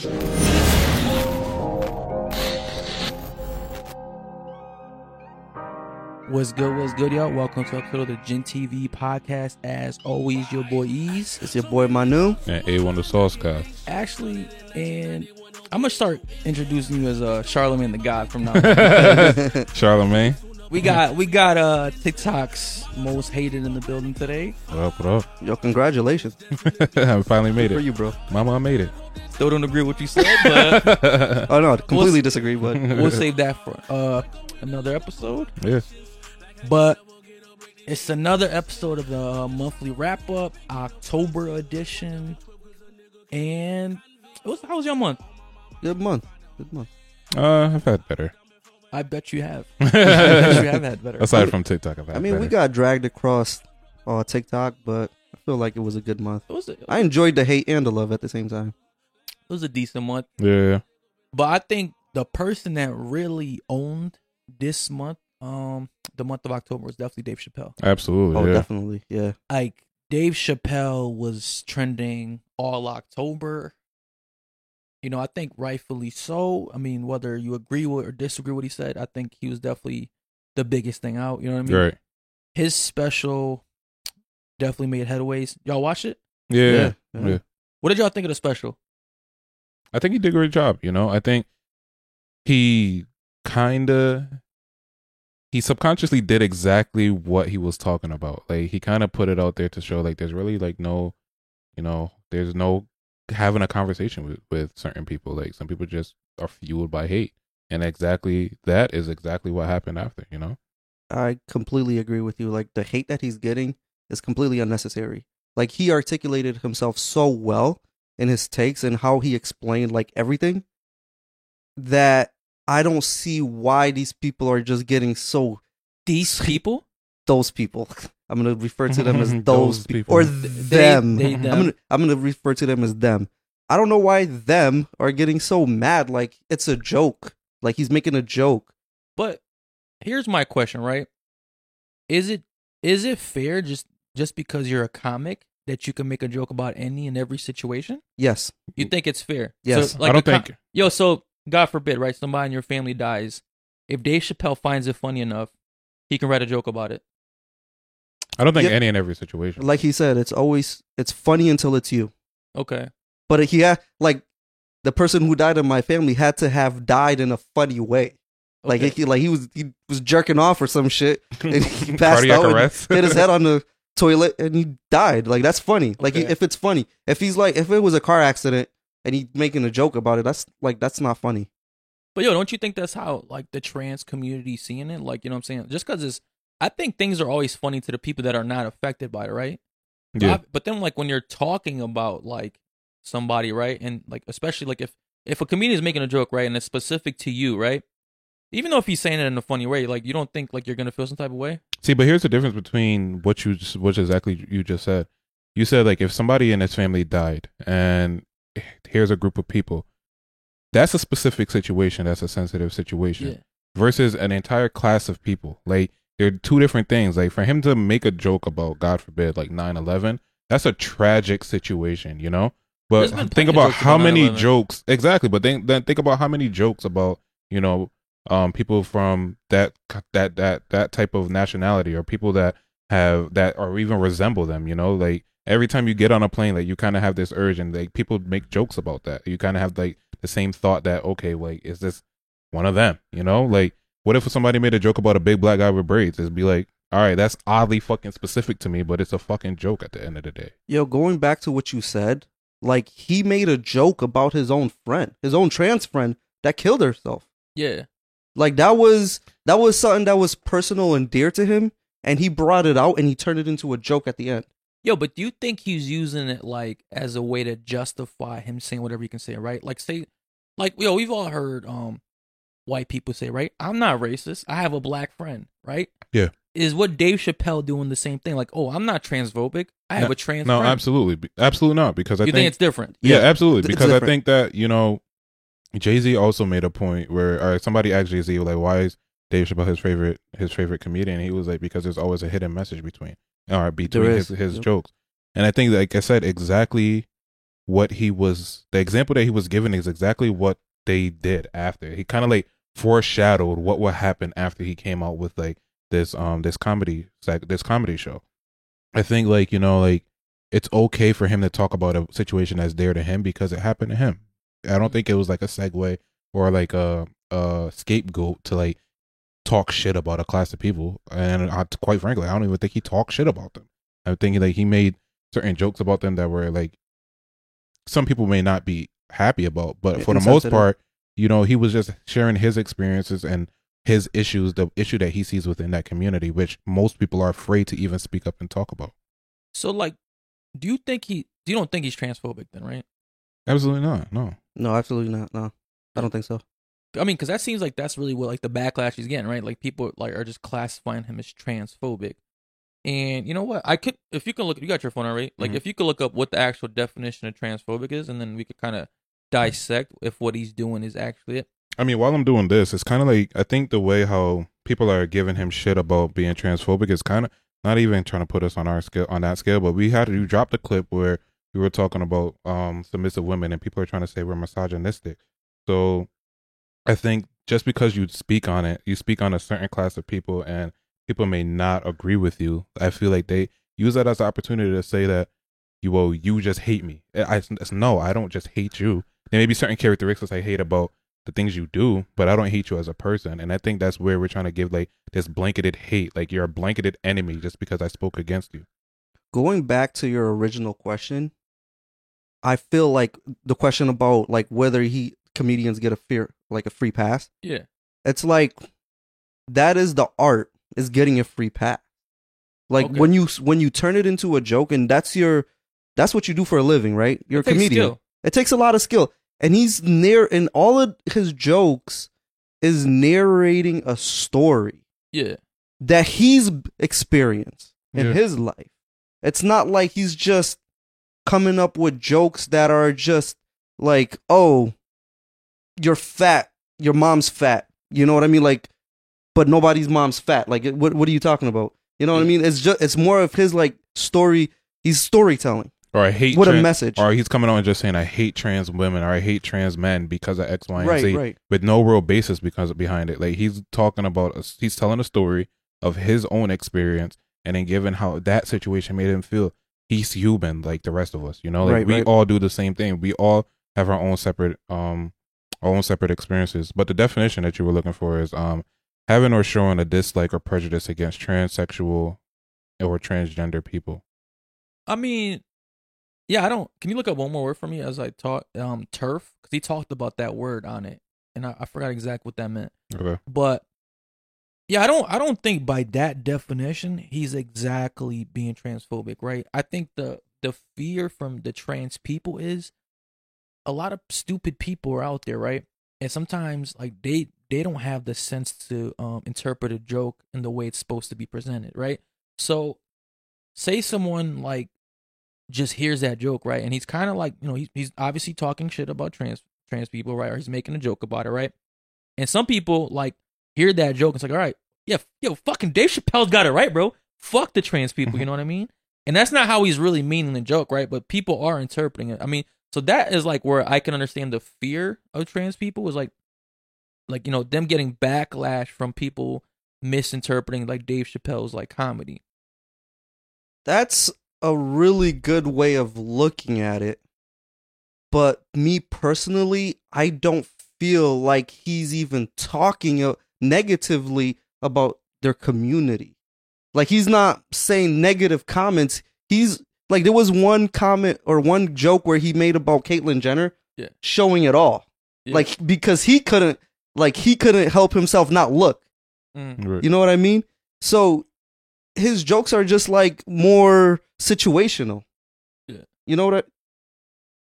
What's good? What's good, y'all? Welcome to episode of the Gen TV podcast. As always, your boy Ease, It's your boy Manu. And A1 the Sauce Guy. Actually, and I'm gonna start introducing you as uh, Charlemagne the God from now. on. Charlemagne. We got we got uh TikTok's most hated in the building today. What up, what Yo, congratulations up? I finally made it. for you, bro. Mama, I made it. Still don't agree with what you said, but Oh no, completely disagree, but we'll save that for uh another episode. Yeah. But it's another episode of the uh, monthly wrap up, October edition, and it was, how was your month? good month. Good month. Uh, I've had better. I bet you have. I bet you have had better. Aside from TikTok, I've had I mean, better. we got dragged across uh, TikTok, but I feel like it was a good month. It was a, I enjoyed the hate and the love at the same time. it was a decent month, Yeah. but I think the person that really owned this month, um, the month of October, was definitely Dave Chappelle. Absolutely. Oh, yeah. definitely. Yeah. Like Dave Chappelle was trending all October. You know, I think rightfully so. I mean, whether you agree with or disagree with what he said, I think he was definitely the biggest thing out. You know what I mean? Right. His special definitely made headways. Y'all watch it? Yeah. Yeah. Yeah. Yeah. What did y'all think of the special? I think he did a great job. You know, I think he kind of he subconsciously did exactly what he was talking about. Like he kind of put it out there to show like there's really like no, you know, there's no having a conversation with with certain people. Like some people just are fueled by hate, and exactly that is exactly what happened after. You know. I completely agree with you. Like the hate that he's getting is completely unnecessary. Like he articulated himself so well in his takes and how he explained like everything that I don't see why these people are just getting so These people? those people. I'm gonna refer to them as those, Those people. or people. them. they, I'm gonna I'm gonna refer to them as them. I don't know why them are getting so mad. Like it's a joke. Like he's making a joke. But here's my question, right? Is it is it fair just just because you're a comic that you can make a joke about any and every situation? Yes. You think it's fair? Yes. So, like I don't com- think. Yo, so God forbid, right? Somebody in your family dies. If Dave Chappelle finds it funny enough, he can write a joke about it. I don't think Yeah. any and every situation. Like he said, it's always it's funny until it's you. Okay. But he had like the person who died in my family had to have died in a funny way. Like Okay. he like he was he was jerking off or some shit and he passed Cardiac out and hit his head on the toilet and he died. Like that's funny. Like Okay. if it's funny, if he's like if it was a car accident and he making a joke about it, that's like that's not funny. But yo, don't you think that's how like the trans community seeing it? Like, you know what I'm saying? Just because it's, I think things are always funny to the people that are not affected by it, right? yeah. Ob- But then like when you're talking about like somebody, right? And like especially like if if a comedian is making a joke, right, and it's specific to you, right? Even though if he's saying it in a funny way, like you don't think like you're gonna feel some type of way. See, but here's the difference between what you just, what exactly you just said. You said like if somebody in his family died, and here's a group of people, that's a specific situation. That's a sensitive situation. Yeah. Versus an entire class of people. Like they're two different things. Like for him to make a joke about, God forbid, like 9-11, that's a tragic situation. You know. But think about how about many jokes exactly. But then then think about how many jokes about you know um people from that that that that type of nationality or people that have that or even resemble them you know like every time you get on a plane like you kind of have this urge and like people make jokes about that you kind of have like the same thought that okay like is this one of them you know like what if somebody made a joke about a big black guy with braids it'd be like all right that's oddly fucking specific to me but it's a fucking joke at the end of the day Yo, going back to what you said, like he made a joke about his own friend, his own trans friend that killed herself. Yeah. Like that was that was something that was personal and dear to him, and he brought it out and he turned it into a joke at the end. Yo, but do you think he's using it like as a way to justify him saying whatever he can say, right? Like say like yo, we've all heard um white people say, right? I'm not racist. I have a black friend, right? Yeah. Is what Dave Chappelle doing the same thing? Like, oh, I'm not transphobic. I have a trans no friend. absolutely absolutely not because i you think think it's different? Yeah, Yeah, absolutely. Because I think that you know, Jay Z also made a point where or somebody asked Jay Z like, "Why is Dave Chappelle his favorite his favorite comedian?" He was like, "Because there's always a hidden message between or between his his yep. jokes." And I think, like I said, exactly what he was the example that he was given is exactly what they did after. He kind of like foreshadowed what would happen after he came out with like this um this comedy sec- this comedy show. I think like you know like it's okay for him to talk about a situation that's dear to him because it happened to him. I don't think it was like a segue or like a a scapegoat to like talk shit about a class of people. And I, quite frankly, I don't even think he talked shit about them. I'm thinking like he made certain jokes about them that were like some people may not be happy about, but for the most part, you know, he was just sharing his experiences and his issues, the issue that he sees within that community, which most people are afraid to even speak up and talk about. So like, do you think he? You don't think he's transphobic then, right? Absolutely not. No. No, absolutely not. No, I don't think so. I mean, because that seems like that's really what like the backlash he's getting, right? Like people like are just classifying him as transphobic. And you know what? I could, if you can look, you got your phone already. Like Mhm. if you could look up what the actual definition of transphobic is, and then we could kind of dissect if what he's doing is actually it. I mean, while I'm doing this, it's kind of like I think the way how people are giving him shit about being transphobic is kind of not even trying to put us on our scale on that scale. But we had to drop the clip where we were talking about um submissive women, and people are trying to say we're misogynistic. So I think just because you speak on it, you speak on a certain class of people, and people may not agree with you. I feel like they use that as an opportunity to say that you well you just hate me. I, it's, no, I don't just hate you. There may be certain characteristics I hate about the things you do, but I don't hate you as a person. And I think that's where we're trying to give like this blanketed hate, like you're a blanketed enemy just because I spoke against you. Going back to your original question, I feel like the question about like whether he comedians get a fear like a free pass. Yeah. It's like that is the art is getting a free pass. Like Okay. when you when you turn it into a joke and that's your that's what you do for a living, right? You're It a comedian. skill. It takes a lot of skill. And he's near and all of his jokes is narrating a story Yeah. that he's experienced in Yeah. his life. It's not like he's just coming up with jokes that are just like, oh, you're fat, your mom's fat. You know what I mean? Like, but nobody's mom's fat. Like, what what are you talking about? You know what I mean? It's just it's more of his like story. He's storytelling. Or I hate What a message. Or he's coming on and just saying I hate trans women or I hate trans men because of X, Y, and Right, Z right. with no real basis because behind it. Like he's talking about a, he's telling a story of his own experience and then given how that situation made him feel. He's human like the rest of us, you know. Like Right, we right. all do the same thing. We all have our own separate um our own separate experiences. But the definition that you were looking for is um having or showing a dislike or prejudice against transsexual or transgender people. I mean, yeah, I don't. Can you look up one more word for me as I taught um TERF? Because he talked about that word on it, and I, I forgot exactly what that meant. Okay. But yeah, I don't. I don't think by that definition he's exactly being transphobic, right? I think the the fear from the trans people is a lot of stupid people are out there, right? And sometimes like they they don't have the sense to um interpret a joke in the way it's supposed to be presented, right? So say someone like just hears that joke, right? And he's kind of like, you know, he's he's obviously talking shit about trans trans people, right? Or he's making a joke about it, right? And some people like hear that joke and it's like, all right, yeah, yo, fucking Dave Chappelle's got it right, bro. Fuck the trans people, you mm-hmm. know what I mean? And that's not how he's really meaning the joke, right? But people are interpreting it. I mean, so that is like where I can understand the fear of trans people is like, like you know, them getting backlash from people misinterpreting like Dave Chappelle's like comedy. That's a really good way of looking at it. But me personally, I don't feel like he's even talking uh, negatively about their community. Like he's not saying negative comments. He's like there was one comment or one joke where he made about Caitlyn Jenner Yeah. showing it all. Yeah. Like because he couldn't like he couldn't help himself not look. Mm. Right. You know what I mean? So his jokes are just like more situational. Yeah. You know what I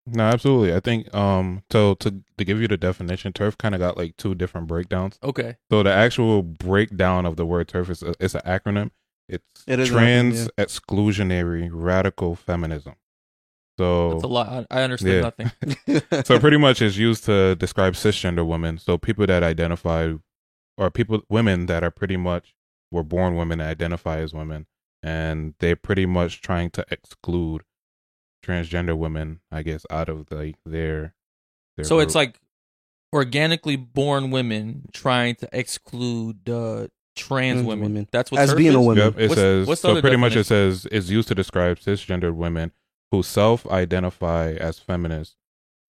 No, absolutely. I think um so to to give you the definition, TERF kind of got like two different breakdowns. Okay. So the actual breakdown of the word TERF is a, it's an acronym. It's It is an trans acronym, exclusionary radical feminism. So That's a lot. I I understand Yeah. nothing. so pretty much it's used to describe cisgender women. So people that identify or people women that are pretty much were born women that identify as women and they're pretty much trying to exclude transgender women, I guess, out of like their. their So it's like organically born women trying to exclude the trans Trans women. women. That's what As TERF being a woman. Yep, it What's- says what's so. other Pretty much, it says it's used to describe cisgendered women who self-identify as feminists,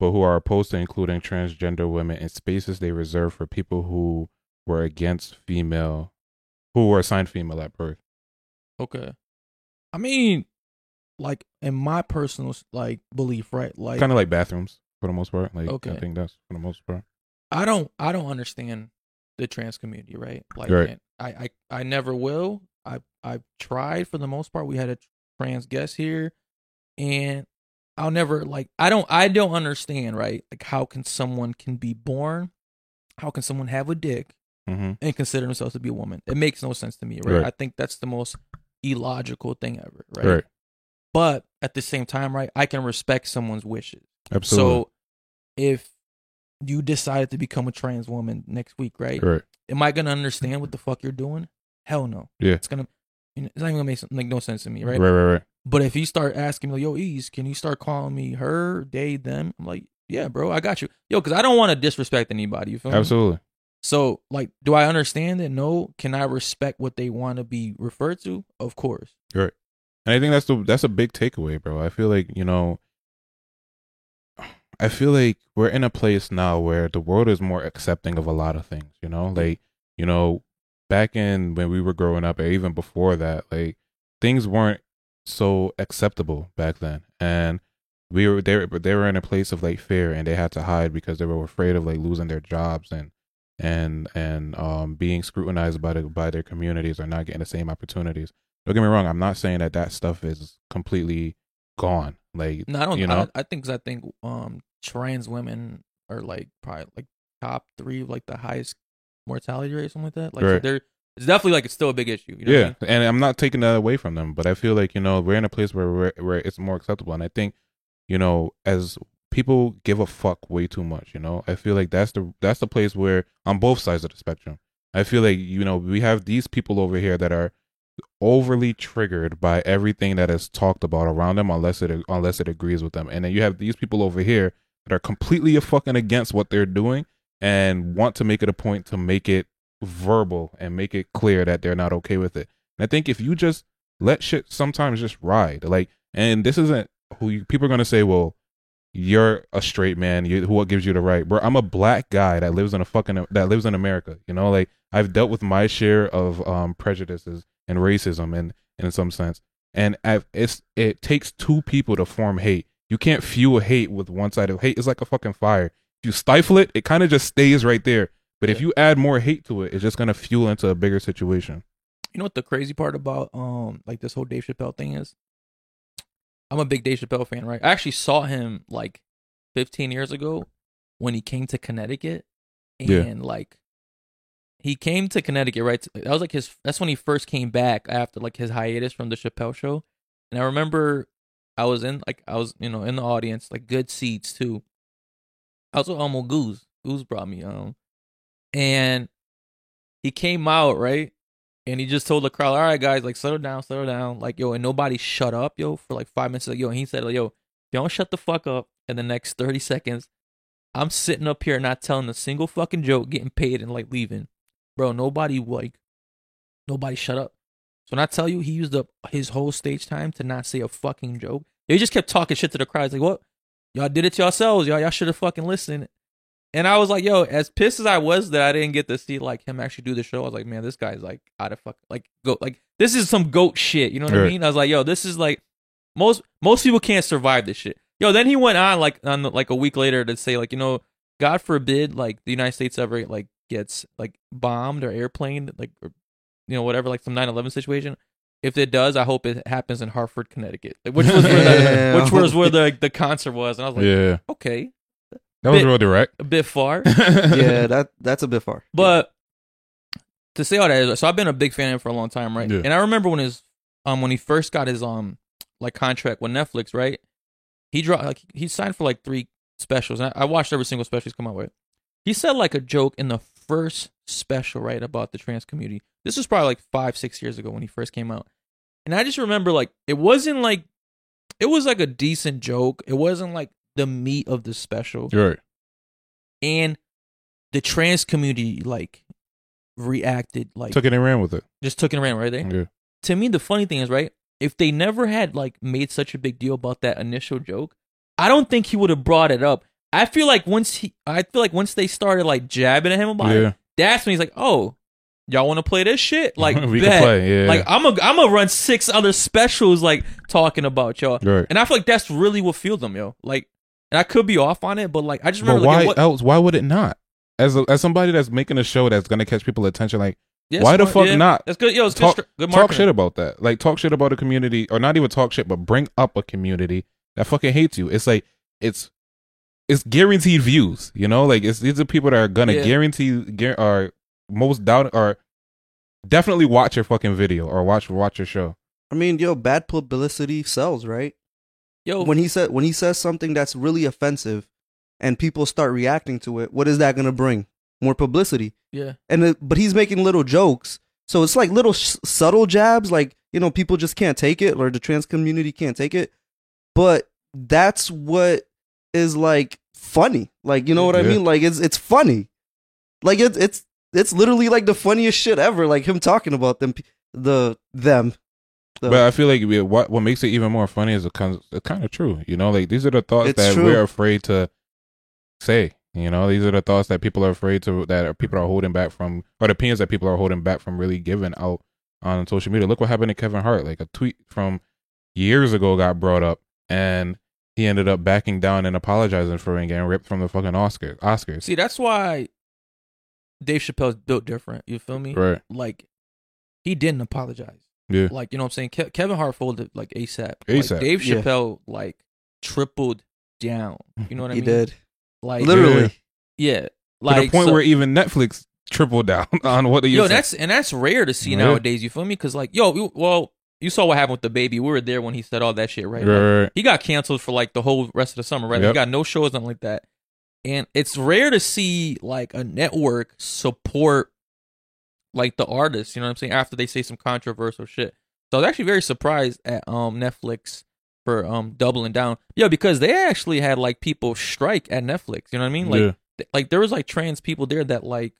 but who are opposed to including transgender women in spaces they reserve for people who were against female, who were assigned female at birth. Okay. I mean, like in my personal like belief, right? Like kind of like bathrooms for the most part. Like Okay. I think that's for the most part. I don't I don't understand the trans community, right? Like Right. and I, I I never will. I I've tried for the most part. We had a trans guest here and I'll never like I don't I don't understand, right? Like how can someone can be born? How can someone have a dick hmm and consider themselves to be a woman? It makes no sense to me, right? Right. I think that's the most illogical thing ever, right? Right. But at the same time, right, I can respect someone's wishes. Absolutely. So if you decided to become a trans woman next week, right? right. Am I gonna understand what the fuck you're doing? Hell no. Yeah. It's gonna it's not even gonna make like no sense to me, Right. right? Right. Right. But if you start asking me, like, yo, Ease, can you start calling me her, they, them? I'm like, yeah, bro, I got you. Yo, because I don't want to disrespect anybody. You feel me? So, like, do I understand it? No. Can I respect what they want to be referred to? Of course. Right. And I think that's the that's a big takeaway, bro. I feel like you know, I feel like we're in a place now where the world is more accepting of a lot of things. You know, like you know, back in when we were growing up, or even before that, like things weren't so acceptable back then, and we were they they were in a place of like fear, and they had to hide because they were afraid of like losing their jobs and and and um being scrutinized by the by their communities or not getting the same opportunities. Don't get me wrong. I'm not saying that that stuff is completely gone. Like No, I don't. you I, know, don't- I think 'cause I think um trans women are like probably like top three like the highest mortality rate, something like that. Like so they're it's definitely like it's still a big issue. You know what I yeah, mean? and I'm not taking that away from them, but I feel like you know we're in a place where we're, where it's more acceptable, and I think you know as people give a fuck way too much. You know, I feel like that's the that's the place where on both sides of the spectrum. I feel like you know we have these people over here that are overly triggered by everything that is talked about around them unless it unless it agrees with them and then you have these people over here that are completely a fucking against what they're doing and want to make it a point to make it verbal and make it clear that they're not okay with it and i think if you just let shit sometimes just ride like and this isn't who you, people are going to say well you're a straight man you who what gives you the right? Bro i'm a black guy that lives in a fucking that lives in america you know? Like i've dealt with my share of um prejudices and racism and in some sense. And I've, it's it takes two people to form hate. You can't fuel hate with one side of hate It's like a fucking fire. If you stifle it it kind of just stays right there. But if you add more hate to it it's just going to fuel into a bigger situation. You know what the crazy part about um like this whole Dave Chappelle thing is? I'm a big Dave Chappelle fan, right? I actually saw him like 15 years ago when he came to Connecticut, and Yeah. like he came to Connecticut, right? That was like his. That's when he first came back after like his hiatus from the Chappelle show, and I remember I was in like I was you know in the audience, like good seats too. I was with Elmo Goose. Goose brought me um, and he came out right and he just told the crowd, "All right, guys, like settle down, settle down." Like yo, and nobody shut up, yo, for like five minutes. Like yo, and he said, like, "Yo, don't shut the fuck up." In the next thirty seconds, I'm sitting up here not telling a single fucking joke, getting paid, and like leaving, bro. Nobody like, nobody shut up. So when I tell you, he used up his whole stage time to not say a fucking joke. He just kept talking shit to the crowd. He's like, "What? Y'all did it to yourselves. Y'all, y'all should have fucking listened." And I was like, yo, as pissed as I was that I didn't get to see like him actually do the show, I was like, man, this guy's like out of fuck like goat like this is some goat shit. You know what I mean? I was like, yo, this is like most most people can't survive this shit. Yo, then he went on like on the, like a week later to say like, you know, God forbid like the United States ever like gets like bombed or airplane like or, you know whatever like some 9/11 situation. If it does, I hope it happens in Hartford, Connecticut, like, which was where the, Yeah. which was where the the concert was, and I was like, yeah okay, that was Bit- real direct a bit far. yeah, that that's a bit far. But to say all that, so I've been a big fan of him for a long time, right? Yeah. And I remember when his um when he first got his um like contract with Netflix, right? He dropped like he signed for like three specials. And I, I watched every single special he's come out with. He said like a joke in the first special, right, about the trans community. This was probably like five, six years ago when he first came out. And I just remember like it wasn't like it was like a decent joke. It wasn't like the meat of the special, right. and the trans community like reacted like Took it and ran with it. just took it around right there. Yeah. To me, the funny thing is right. If they never had like made such a big deal about that initial joke, I don't think he would have brought it up. I feel like once he, I feel like once they started like jabbing at him about Yeah. it, that's when he's like, "Oh, y'all want to play this shit? Like, we bet. can play. Yeah. Like, I'm a, I'm gonna run six other specials like talking about y'all." right. And I feel like that's really what fueled them, yo. Like, and I could be off on it, but like, I just remember. But remember why like, what, else? Why would it not? As a, as somebody that's making a show that's gonna catch people attention, like yeah, why the fuck yeah. not? That's good. Yo, it's Talk- good, str- good talk shit about that. Like talk shit about a community, or not even talk shit, but bring up a community that fucking hates you. It's like it's it's guaranteed views. You know, like it's these are people that are gonna Yeah. guarantee guar- are most doubt or definitely watch your fucking video or watch watch your show. I mean, yo, bad publicity sells, right? Yo, When he said when he says something that's really offensive, and people start reacting to it, what is that gonna bring? More publicity. yeah, and it, but he's making little jokes. So it's like little sh- subtle jabs like you know people just can't take it or the trans community can't take it. But that's what is like funny. Like you know what i mean? Like it's it's funny. Like it's it's it's literally like the funniest shit ever. Like him talking about them the them the, But I feel like we- what what makes it even more funny is it kind it's kind of true. You know, like these are the thoughts that true. we're afraid to say. You know, these are the thoughts that people are afraid to that are, people are holding back from, or the opinions that people are holding back from really giving out on social media. Look what happened to Kevin Hart. Like a tweet from years ago got brought up, and he ended up backing down and apologizing for it and getting ripped from the fucking Oscar Oscars. See, that's why Dave Chappelle's built different. You feel me? Right. Like he didn't apologize. Yeah. Like you know what I'm saying. Ke- Kevin Hart folded like ASAP. ASAP. Like, Dave Yeah. Chappelle like tripled down. You know what I mean? he mean? did Like literally yeah. To Like the point so- where even Netflix tripled down on what they yo, used to- that's and that's rare to see Yeah. nowadays. You feel me? Because like yo, you- well, you saw what happened with the baby. We were there when he said all that shit, right? Right, Like, right, right. he got canceled for like the whole rest of the summer, right? He Yep. got no shows, nothing like that. And it's rare to see like a network support like the artists, you know what I'm saying, after they say some controversial shit. So I was actually very surprised at um Netflix for um doubling down. Yeah, because they actually had like people strike at Netflix, you know what I mean? Like Yeah. th- like there was like trans people there that like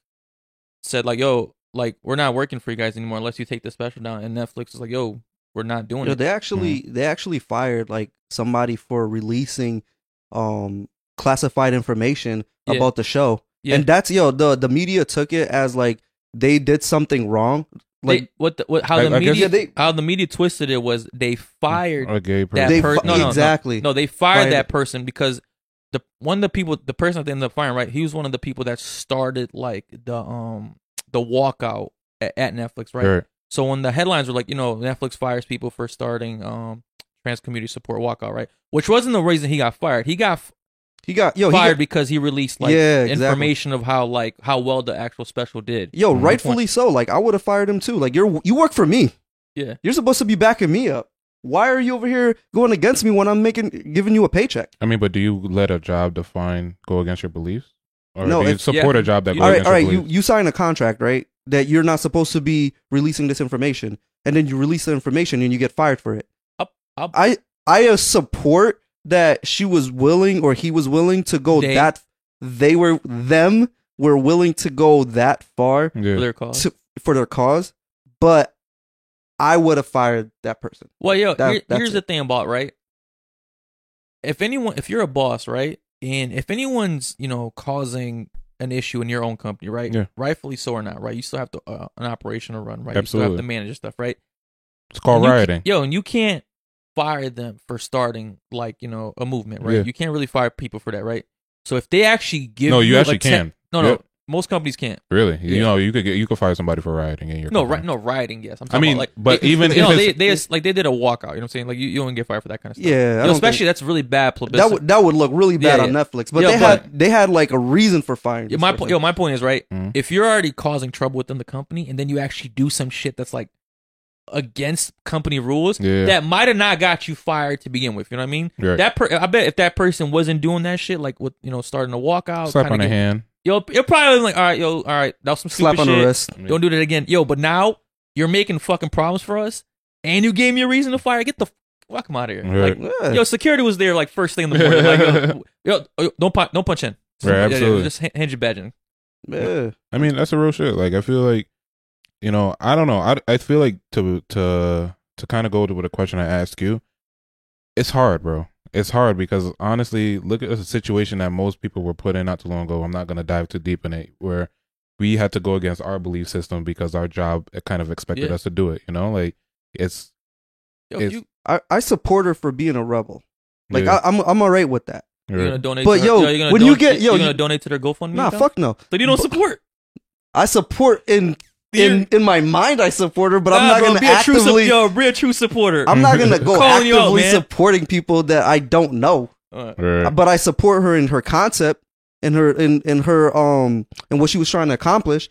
said like, "Yo, like we're not working for you guys anymore unless you take the special down." And Netflix was like, "Yo, we're not doing Yo, it." they actually they actually fired like somebody for releasing um classified information Yeah. about the show Yeah. and that's yo the the media took it as like they did something wrong like they, what the, what how I- the I media Yeah, they- how the media twisted it was they fired a gay that person. They person. fi- No, no, no. exactly. No, they fired Fired- that person because the one of the people, the person that they ended up firing, right? He was one of the people that started like the um the walkout at, at Netflix, right? Right. So when the headlines were like, you know, Netflix fires people for starting um trans community support walkout, right? Which wasn't the reason he got fired. He got f- he got yo he fired got, because he released like Yeah, exactly. information of how like how well the actual special did. yo rightfully so like i would have fired him too like you're you work for me Yeah. you're supposed to be backing me up why are you over here going against me when i'm making giving you a paycheck I mean, but do you let a job define go against your beliefs, or No, do you if- support yeah. a job that You- goes all right against all your right you beliefs? you sign a contract right that you're not supposed to be releasing this information and then you release the information and you get fired for it Up, up. I I support that she was willing or he was willing to go They- that they were them were willing to go that far yeah. for their cause. to, for their cause, but I would have fired that person. Well, yo, That- here- here's it. the thing about right. If anyone, if you're a boss, right, and if anyone's you know causing an issue in your own company, right, Yeah. rightfully so or not, right, you still have to uh, an operation to run, right, Absolutely. you still have to Absolutely. manage stuff, right. It's called And you rioting. yo, and you can't fire them for starting like you know a movement, right? Yeah. You can't really fire people for that, right? So if they actually give, No, you a actually ten- can. No, no, Yep. most companies can't. Really, you know, you could get you could fire somebody for rioting in your No, right? No, rioting. Yes, I'm I mean, about, like, but they- even you if know, they it's- they like they did a walkout. You know what I'm saying? Like you, you don't get fired for that kind of stuff. Yeah, I Yo, don't especially think- that's really bad publicity. that would that would look really bad Yeah, on yeah. Netflix. But Yo, they but- had they had like a reason for firing. Yeah, my person. po- yo, my point is right. Mhm. If you're already causing trouble within the company, and then you actually do some shit that's like against company rules, Yeah. that might have not got you fired to begin with. You know what I mean? Right. That per- I bet if that person wasn't doing that shit, like with you know starting to walk out, Slap kinda on the get- hand. Yo, you're probably like, all right, yo, all right, that was some slap on shit. the wrist. Don't do that again, yo. But now you're making fucking problems for us, and you gave me a reason to fire. Get the fuck out of here. Right. Like, Yeah. yo, security was there like first thing in the morning. Like, yo, yo, yo, don't punch, don't punch in. Right, Yeah, yeah, absolutely. just hand, hand your badge in. yeah. I mean, that's a real shit. Like, I feel like, you know, I don't know. I, I feel like to to to kind of go to with a question I asked you, it's hard, bro. It's hard because honestly, look at the situation that most people were put in not too long ago. I'm not gonna dive too deep in it, where we had to go against our belief system because our job it kind of expected Yeah. us to do it. You know, like it's Yo, It's- you I, I support her for being a rebel. Like yeah, I, I'm I'm alright with that. you gonna donate? But to her, yo, you're gonna when you get- yo, you're gonna you- donate to their GoFundMe. Nah, account? fuck no. So you don't support. I support in in in my mind. I support her, but I'm not bro, gonna be a true actively. yo, be a true supporter. I'm not gonna go Calling you out, actively man. supporting people that I don't know. Uh, Right. But I support her in her concept, in her in in her um and what she was trying to accomplish.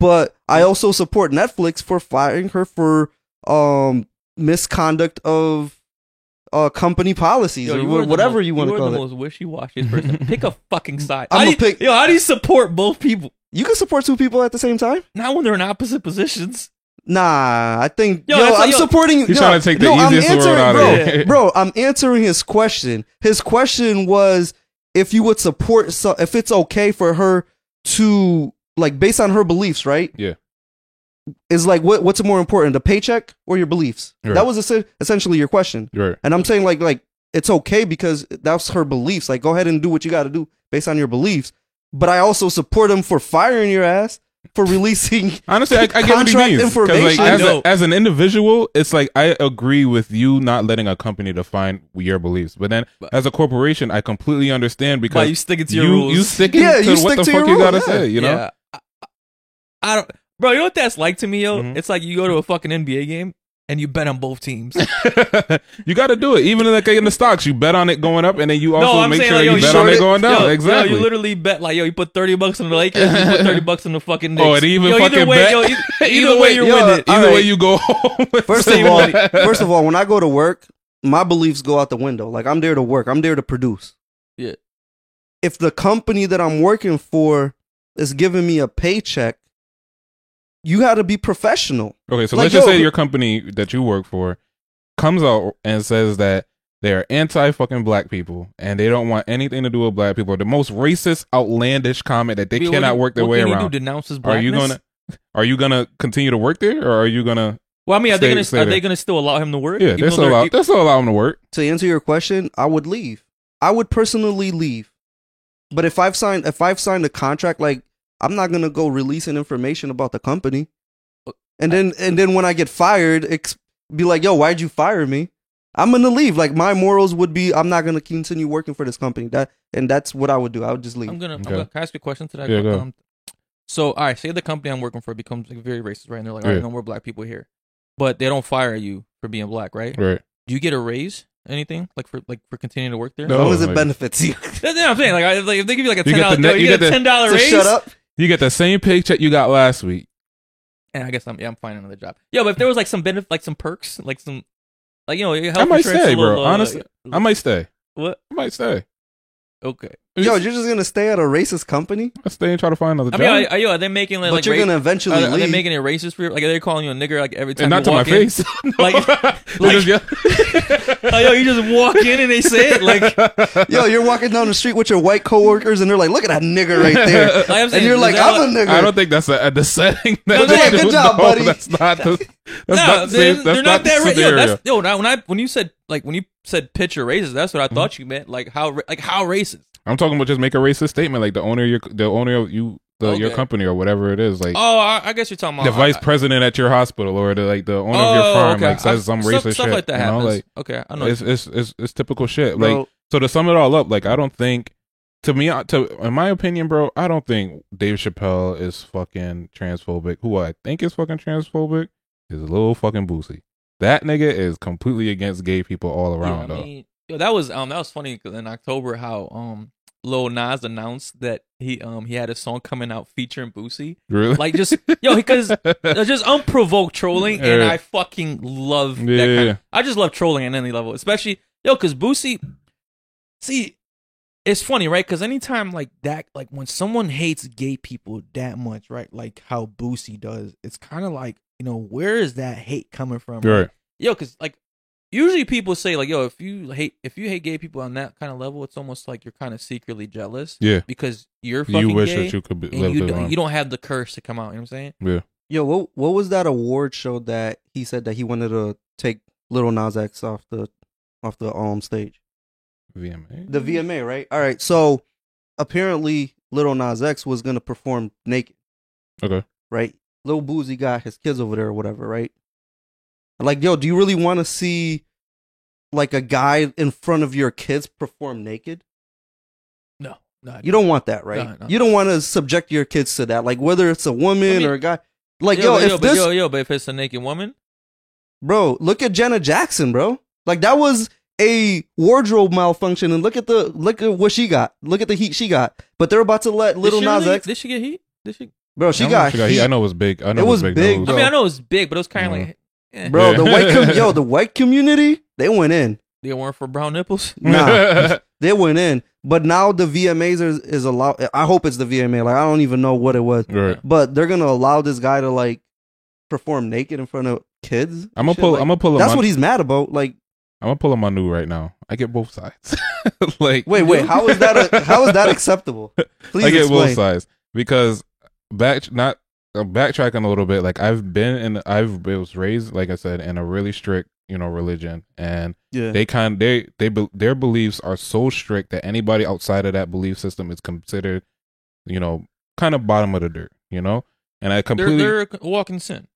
But I also support Netflix for firing her for um misconduct of uh company policies yo, or you wha- are the whatever most- you want to are call the it. most wishy-washy person. Pick a fucking side. I'm How gonna do you- pick- Yo, how do you support both people? You can support two people at the same time. Not when they're in opposite positions. Nah, I think Yo, yo, I'm like, yo- supporting. He's yo, trying to take the no, I'm easiest road answering, out bro, of here. bro. I'm answering his question. His question was if you would support, so, if it's okay for her to like based on her beliefs, right? Yeah. Is like what what's more important, the paycheck or your beliefs? Right. That was essen- essentially your question, Right. and I'm saying like like it's okay because that's her beliefs. Like go ahead and do what you got to do based on your beliefs. But I also support him for firing your ass for releasing Honestly, I, I get what he Contract means. 'Cause, Like, information. As, a, as an individual, it's like I agree with you not letting a company define your beliefs. But then, But- as a corporation, I completely understand But because you stick it to your you rules. you sticking Yeah, to you what stick the to fuck your you rules, gotta yeah. say. You know, Yeah. I, I don't, bro. You know what that's like to me, yo? Mhm. It's like you go to a fucking NBA game and you bet on both teams. you got to do it. Even like in the stocks, you bet on it going up, and then you also no, make saying sure like, yo, you you bet on it it- going down. Yo, exactly. Yo, you literally bet like yo, you put thirty bucks on the Lakers, you put thirty bucks on the fucking Knicks. Oh, and even yo, fucking either way, bet. yo, either, either way, you're yo, winning. all Either way, you go home. First of all, money. first of all, when I go to work, my beliefs go out the window. Like I'm there to work. I'm there to produce. Yeah. If the company that I'm working for is giving me a paycheck, you got to be professional. Okay, so Like, let's just yo, say your company that you work for comes out and says that they're anti fucking black people and they don't want anything to do with black people. The most racist, outlandish comment that they Wait, cannot do- work their what way can you around. Do, denounce his Are you gonna are you gonna continue to work there or are you gonna Well, I mean, are Stay- they gonna are there. they gonna still allow him to work? Yeah, Even they're still they're- allow they're still allow them to work. To answer your question, I would leave. I would personally leave. But if I've signed if I've signed a contract, like I'm not gonna go releasing information about the company. And then and then when I get fired, ex- be like, yo, why'd you fire me? I'm gonna leave. Like my morals would be, I'm not gonna continue working for this company. That and that's what I would do. I would just leave. I'm gonna, I'm gonna can I ask you a question to that. Yeah, go. Um, so, all right, say the company I'm working for becomes like very racist, right? And they're like, all Yeah. no more black people here, but they don't fire you for being black, right? Right. Do you get a raise? Anything like for like for continuing to work there? as long No, as it like- benefits you. That's what I'm saying. Like, I, like if they give you like a You ten get the dollars, net- you, you get get a ten dollar so raise. shut up. You get the same paycheck you got last week. And I guess I'm yeah, I'm finding another job. Yeah, but if there was like some benefit, like some perks, like some, like you know, health I might insurance, stay, a little, bro. uh, Honestly, I might stay. what? I might stay. Okay. Yo, you're just gonna stay at a racist company, I stay and try to find another I job. mean, are, are, you, are they making like, but like you're ra- gonna eventually are, are they leave. making it racist for you? Like, are they calling you a nigger like every time? and not you to my walk in? face. Like- They just yell- Oh, yo, you just walk in and they say it like. Yo, you're walking down the street with your white coworkers, and they're like, "Look at that nigger right there," Like I'm and you're is like, that "I'm a nigger." I don't think that's a, the setting. No, That no, they good job, No, buddy. That's not the. That's no, not the they're, same. That's they're not, the that ra- yo, that's yo. When I when you said like when you said pitch or racist, that's what I Mm-hmm. thought you meant. Like how like how racist? I'm talking about just make a racist statement, like the owner, of your the owner of you, the, your company or whatever it is, like Oh, I, I guess you're talking about the vice I- president at your hospital or the like the owner of oh, your farm, okay. like says I- some stuff, racist stuff shit. like that you know, happens. like okay, I know. it's, it's it's it's typical shit. Bro, Like so to sum it all up, like I don't think to me to in my opinion, bro, I don't think Dave Chappelle is fucking transphobic. Who I think is fucking transphobic is a little fucking Boosie. That nigga is completely against gay people all around. I though. mean, yo, that was um that was funny 'cause in October how um Lil Nas announced that he um he had a song coming out featuring Boosie. Really? Like just yo because just unprovoked trolling, and Yeah. I fucking love that Yeah, kind yeah. of. I just love trolling at any level, especially yo because Boosie. See, it's funny, right? Because anytime like that, like when someone hates gay people that much, right? Like how Boosie does, it's kind of like you know where is that hate coming from? right. Yo, because like usually people say like, yo, if you hate if you hate gay people on that kind of level, it's almost like you're kind of secretly jealous Yeah, because you're fucking you wish gay that you could be, and live you don't, you don't have the curse to come out. You know what I'm saying? Yeah, Yo, what what was that award show that he said that he wanted to take Little Nas X off the off the um stage? VMA. The VMA, right? All right. So apparently, Little Nas X was gonna perform naked, Okay. right? Lil Boosie got his kids over there or whatever, right? Like, yo, do you really want to see like a guy in front of your kids perform naked? No, no. You don't want that, right? No, no. You don't want to subject your kids to that, like whether it's a woman I mean- or a guy. Like, yo, yo, but, if yo, this, yo, yo, but if it's a naked woman, bro, look at Janet Jackson, bro. Like that was a wardrobe malfunction, and look at the look at what she got. Look at the heat she got. But they're about to let Little Nas really- X, Did she get heat? Did she? Bro. She I got, she got heat. heat. I know it was big. I know It it was was big. big. I mean, I know it was big, but it was kind of No. like, eh. bro. The white, com- yo, the white community, they went in. they weren't for brown nipples. Nah, they went in. But now the VMAs is, is allowed. I hope it's the VMA. Like I don't even know what it was, right. but they're gonna allow this guy to like perform naked in front of kids. I'm gonna Shit, pull. like, I'm gonna pull. that's him what he's mad about. Like, I'm gonna pull him on new right now. I get both sides. like wait, wait, how is that? A, how is that acceptable? Please I get explain. both sides because back not uh, backtracking a little bit. Like I've been in. I've was raised, like I said, in a really strict, you know, religion, and Yeah, they kind they they their beliefs are so strict that anybody outside of that belief system is considered, you know, kind of bottom of the dirt. You know, and I They're completely they're walking sin,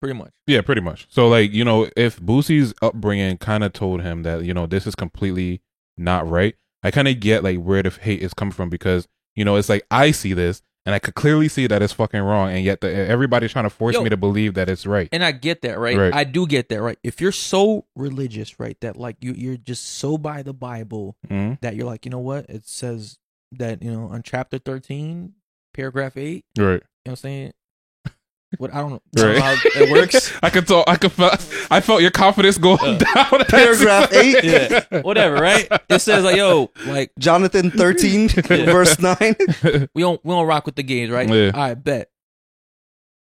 pretty much. Yeah, pretty much. So like, you know, if Boosie's upbringing kind of told him that, you know, this is completely not right, I kind of get like where the hate is coming from because, you know, it's like I see this and I could clearly see that it's fucking wrong and yet the, everybody's trying to force Yo. me to believe that it's right. And I get that, right? Right. I do get that, right? If you're so religious, right, that like you you're just so by the Bible Mhm. that you're like, you know what? It says that, you know, on chapter 13, paragraph 8, right? you know what I'm saying? What I don't know, I don't know Right. how it works. I could tell I could feel I felt your confidence going Uh, down. Paragraph eight? Yeah. Whatever, right? It says like, yo, like Jonathan thirteen verse nine. we don't we don't rock with the games, right? Yeah. All right, bet.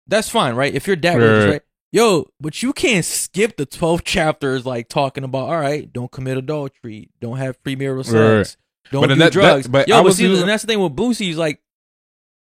That's fine, right? If you're that Right, religious, right. right? Yo, but you can't skip the 12 chapters like talking about, all right, don't commit adultery, don't have premarital sex, don't But do that- drugs. that- but Yo, I but see, using- and that's the thing with Boosie, he's like,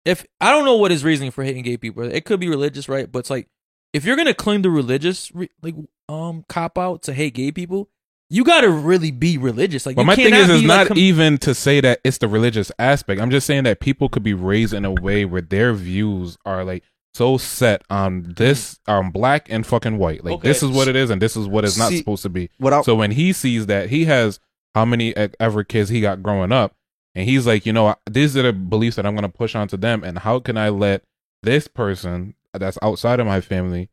if I don't know what his reasoning for hating gay people, it could be religious, right? But it's like, if you're gonna claim the religious like um cop out to hate gay people, you gotta really be religious. Like, But you my thing cannot is, it's not like, com- even to say that it's the religious aspect. I'm just saying that people could be raised in a way where their views are like so set on this, on black and fucking white. Like Okay. this is what it is, and this is what it's not See- supposed to be. Without So when he sees that, he has how many ever kids he got growing up, and he's like, you know, these are the beliefs that I'm going to push onto them, and how can I let this person that's outside of my family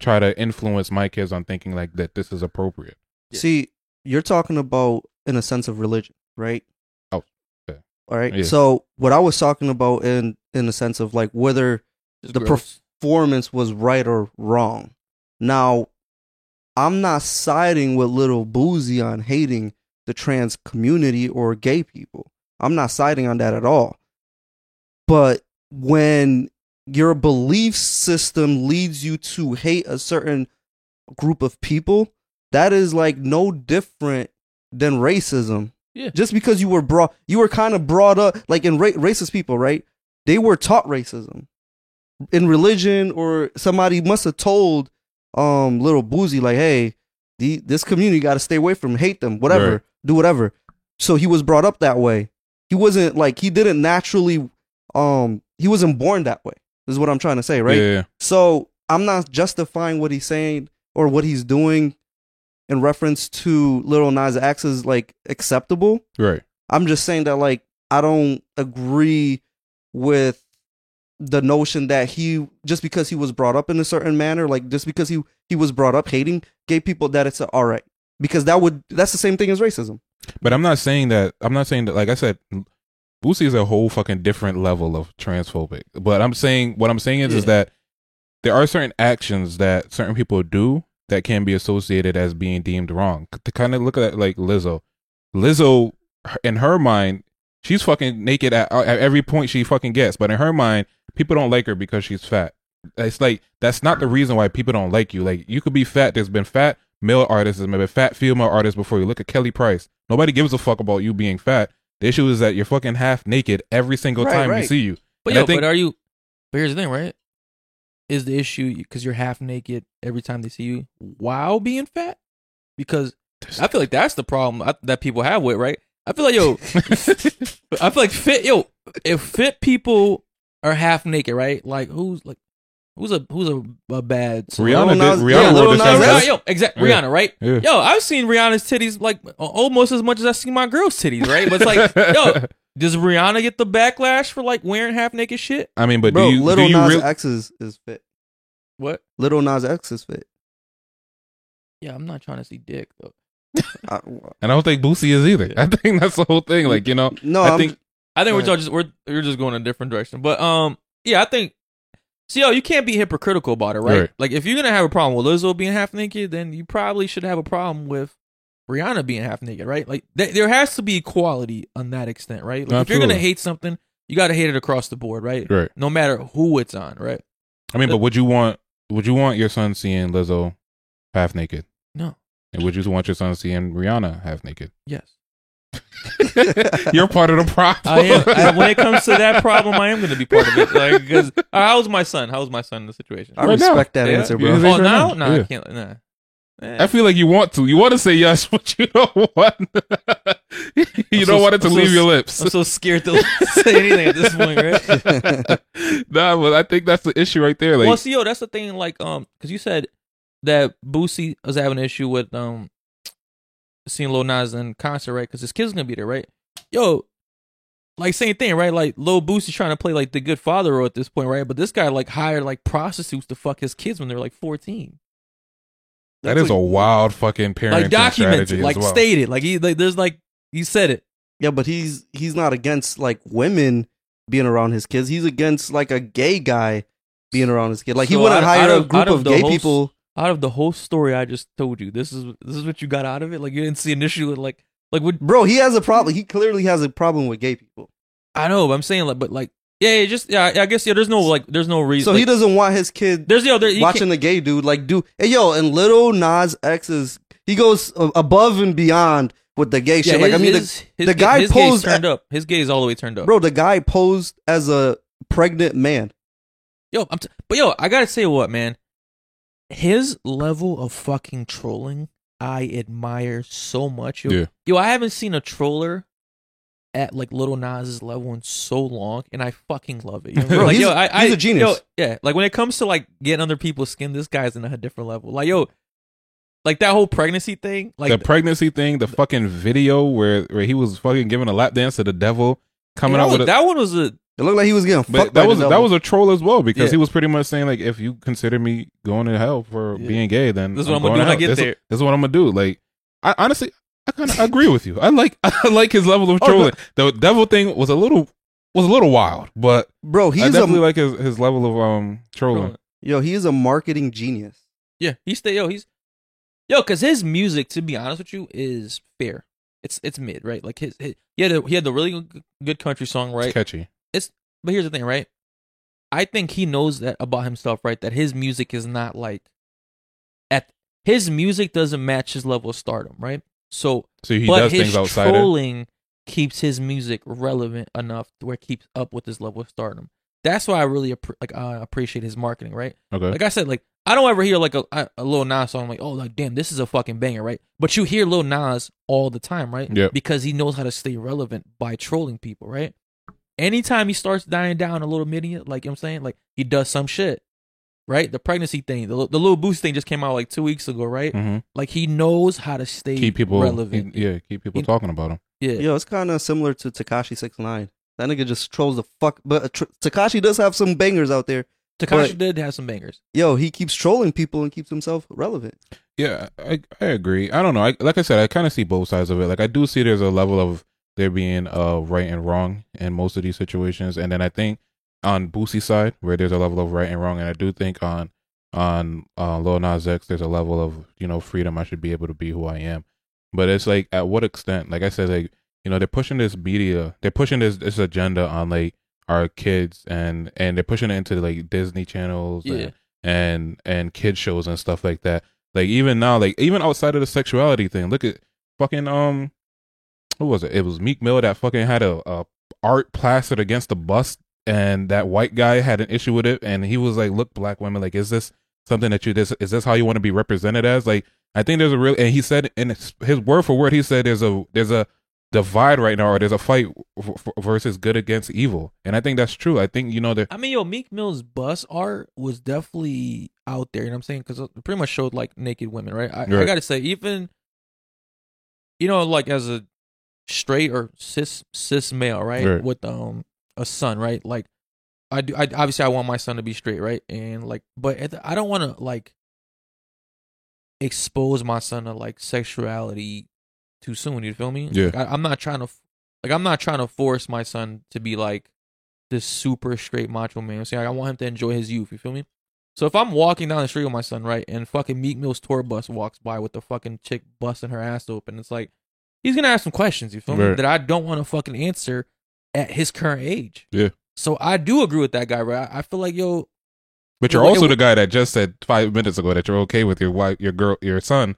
try to influence my kids on thinking like that this is appropriate? Yeah. see, you're talking about in a sense of religion, right? Oh, okay. All right. Yeah. So what I was talking about in in the sense of like whether It's the gross. performance was right or wrong. Now, I'm not siding with little Boosie on hating the trans community or gay people. I'm not siding on that at all. But when your belief system leads you to hate a certain group of people, that is like no different than racism. Yeah. Just because you were brought, you were kind of brought up like in ra- racist people, right? They were taught racism in religion, or somebody must have told um little Boosie like, hey, the, this community got to stay away from, hate them, whatever, Right. do whatever. So he was brought up that way. He wasn't like he didn't naturally, um, he wasn't born that way. Is what I'm trying to say, right? Yeah. So I'm not justifying what he's saying or what he's doing in reference to Little Nas X is like acceptable. Right. I'm just saying that like I don't agree with the notion that he just because he was brought up in a certain manner, like just because he he was brought up hating gay people, that it's all right. Because that would that's the same thing as racism. But I'm not saying that. I'm not saying that. Like I said, Boosie is a whole fucking different level of transphobic. But I'm saying what I'm saying is is that there are certain actions that certain people do that can be associated as being deemed wrong. To kind of look at it like Lizzo, Lizzo, in her mind, she's fucking naked at, uh, at every point she fucking gets. But in her mind, people don't like her because she's fat. It's like that's not the reason why people don't like you. Like you could be fat. There's been fat male artists and maybe fat female artists before you. Look at Kelly Price. Nobody gives a fuck about you being fat. The issue is that you're fucking half naked every single Right, time we see you. But And yo, think- but are you? But here's the thing, right? Is the issue because you're half naked every time they see you while being fat? Because I feel like that's the problem I- that people have with right. I feel like yo, I feel like fit yo, if fit people are half naked, right? Like who's like who's a who's a, a bad Rihanna Lil did. Nas- Rihanna yeah, wore Lil the same X. Rihanna, yo, exactly. Yeah. Rihanna, right? Yeah. Yo, I've seen Rihanna's titties like almost as much as I see my girl's titties, right? But it's like, yo, does Rihanna get the backlash for like wearing half naked shit? I mean, but Bro, do you, Little do you Nas real- X is, is fit. What? Little Nas X is fit. Yeah, I'm not trying to see dick though. I, and I don't think Boosie is either. I think that's the whole thing. Like you know, no, I I'm, think I think we're just we're we're just going a different direction. But um, yeah, I think. See, yo, you can't be hypocritical about it, right? Right. Like, if you're gonna have a problem with Lizzo being half naked, then you probably should have a problem with Rihanna being half naked, right? Like, th- there has to be equality on that extent, right? Like, if you're gonna hate something, you got to hate it across the board, right? right. No matter who it's on, right? I mean, but would you want would you want your son seeing Lizzo half naked? No. And would you want your son seeing Rihanna half naked? Yes. You're part of the problem. I am. I, when it comes to that problem, I am going to be part of it. Like, because how's my son? How's my son in the situation? I Right now. respect that Yeah. answer, You bro. think Oh, right now? now? No, I can't. Nah. I feel like you want to. You want to say yes, but you don't want. you I'm don't so- want it to I'm so leave your lips. I'm so scared to say anything at this point, right? nah, but I think that's the issue right there. Like, well, see, yo, that's the thing. Like, um, because you said that Boosie was having an issue with um seeing Lil Nas in concert, right? Because his kid's gonna be there, right? Yo, like same thing, right? Like Lil Boosie's trying to play like the good father role at this point, right? But this guy like hired like prostitutes to fuck his kids when they were like fourteen. that That's is a wild fucking parenting Like documented, strategy like as well. stated, like he like there's like he said it. Yeah, but he's he's not against like women being around his kids. He's against like a gay guy being around his kid. Like he wouldn't out- hire out a group of of, gay whole people. Out of the whole story I just told you, this is this is what you got out of it. Like you didn't see an issue with like like would Bro, he has a problem. He clearly has a problem with gay people. I know, but I'm saying like, but like, yeah, yeah just yeah, I guess yeah. There's no like, there's no reason. So like, he doesn't want his kid There's yo, there, watching the gay dude like do. Hey yo, and little Nas X is he goes above and beyond with the gay Yeah, shit. Like I his- mean, the, his, his, the guy his posed turned up. His gaze all the way turned up. bro, the guy posed as a pregnant man. Yo, I'm t- but yo, I gotta say what, man. His level of fucking trolling, I admire so much. Yo, Yeah. yo, I haven't seen a troller at like Little Nas's level in so long, and I fucking love it. You know? Bro, like, he's- yo, I, he's I- a genius. Yo, yeah, like when it comes to like getting under people's skin, this guy's in a different level. Like, yo, like that whole pregnancy thing, like the pregnancy thing, the fucking video where where he was fucking giving a lap dance to the devil, coming that, out with a, that one was a It looked like he was getting But fucked by that the was devil. that was a troll as well because Yeah. he was pretty much saying like, if you consider me going to hell for Yeah. being gay, then This is what I'm going gonna do when I hell. get this, there. This is what I'm gonna do. Like, I honestly, I kind of agree with you. I like I like his level of Oh, trolling. the devil thing was a little was a little wild, but bro. I He's a definitely like his his level of um trolling. yo. He is a marketing genius. Yeah, he stay yo. He's yo because his music, to be honest with you, is fair. It's it's mid, right? Like his, his he had a, he had the really good, good country song, It's right? catchy. But here's the thing, right? I think he knows that about himself, right? That his music is not like at his music doesn't match his level of stardom, right? So, So he but does his things outside it. trolling keeps his music relevant enough to where it keeps up with his level of stardom. That's why I really like uh, appreciate his marketing, right? Okay. Like I said, like I don't ever hear like a a, Lil Nas song like, oh, like damn, this is a fucking banger, right? But you hear Lil Nas all the time, right? Yep. Because he knows how to stay relevant by trolling people, right? Anytime he starts dying down a little mini, like you know what I'm saying, like he does some shit, right? The pregnancy thing, the the little boost thing just came out like two weeks ago, right? hmm Like he knows how to stay Keep people relevant. he- yeah, keep people He- talking about him. yeah. Yo, it's kind of similar to Tekashi Six Nine. That nigga just trolls the fuck. But uh, tr- Tekashi does have some bangers out there. Tekashi did have some bangers. Yo, he keeps trolling people and keeps himself relevant. Yeah, I I agree. I don't know. I, like I said, I kind of see both sides of it. Like I do see there's a level of there being uh right and wrong in most of these situations, and then I think on Boosie's side where there's a level of right and wrong, and I do think on on uh, Lil Nas X there's a level of you know freedom. I should be able to be who I am, but it's like at what extent? Like I said, like you know they're pushing this media, they're pushing this this agenda on like our kids, and and they're pushing it into like Disney channels, and and and kid shows and stuff like that. Like even now, like even outside of the sexuality thing, look at fucking um, who was it? It was Meek Mill that fucking had a, a art plastered against the bust, and that white guy had an issue with it, and he was like, "Look, black women, like, is this something that you this is this how you want to be represented as?" Like, I think there's a real, and he said, in his, his word for word, he said, "There's a there's a divide right now, or there's a fight versus good against evil," and I think that's true. I think you know that I mean, yo, Meek Mill's bus art was definitely out there. You know what I'm saying? Because it pretty much showed like naked women, right? I, I gotta say, even you know, like as a straight or cis cis male, right, Right. with um a son, right? Like, I do. I obviously I want my son to be straight, right? And like, but at the- I don't want to like expose my son to like sexuality too soon. You feel me? Yeah. Like, I, I'm not trying to, like, I'm not trying to force my son to be like this super straight macho man. See, like, I want him to enjoy his youth. You feel me? So if I'm walking down the street with my son, right, and fucking Meek Mill's tour bus walks by with the fucking chick busting her ass open, it's like he's gonna ask some questions. You feel me? That I don't want to fucking answer at his current age. Yeah. So I do agree with that guy, right? I I feel like yo, But you're Well, also it- the guy that just said five minutes ago that you're okay with your wife, your girl, your son.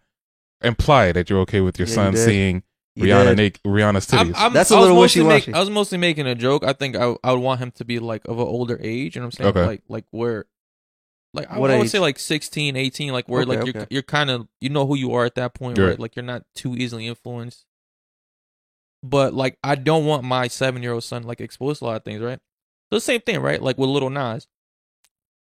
Imply that you're okay with your Yeah, son did. seeing You Rihanna did. naked, Rihanna's titties. I'm, I'm, That's a I was little mostly wishy-washy. I was mostly making a joke. I think I I would want him to be like of an older age. You know what I'm saying? Okay. Like like where, like I, What I would say like 16, 18, like where Okay, like you're okay. you're kind of you know who you are at that point, Right. right? Like you're not too easily influenced. But like I don't want my seven year old son like exposed to a lot of things, right? So the same thing, right? Like with Little Nas.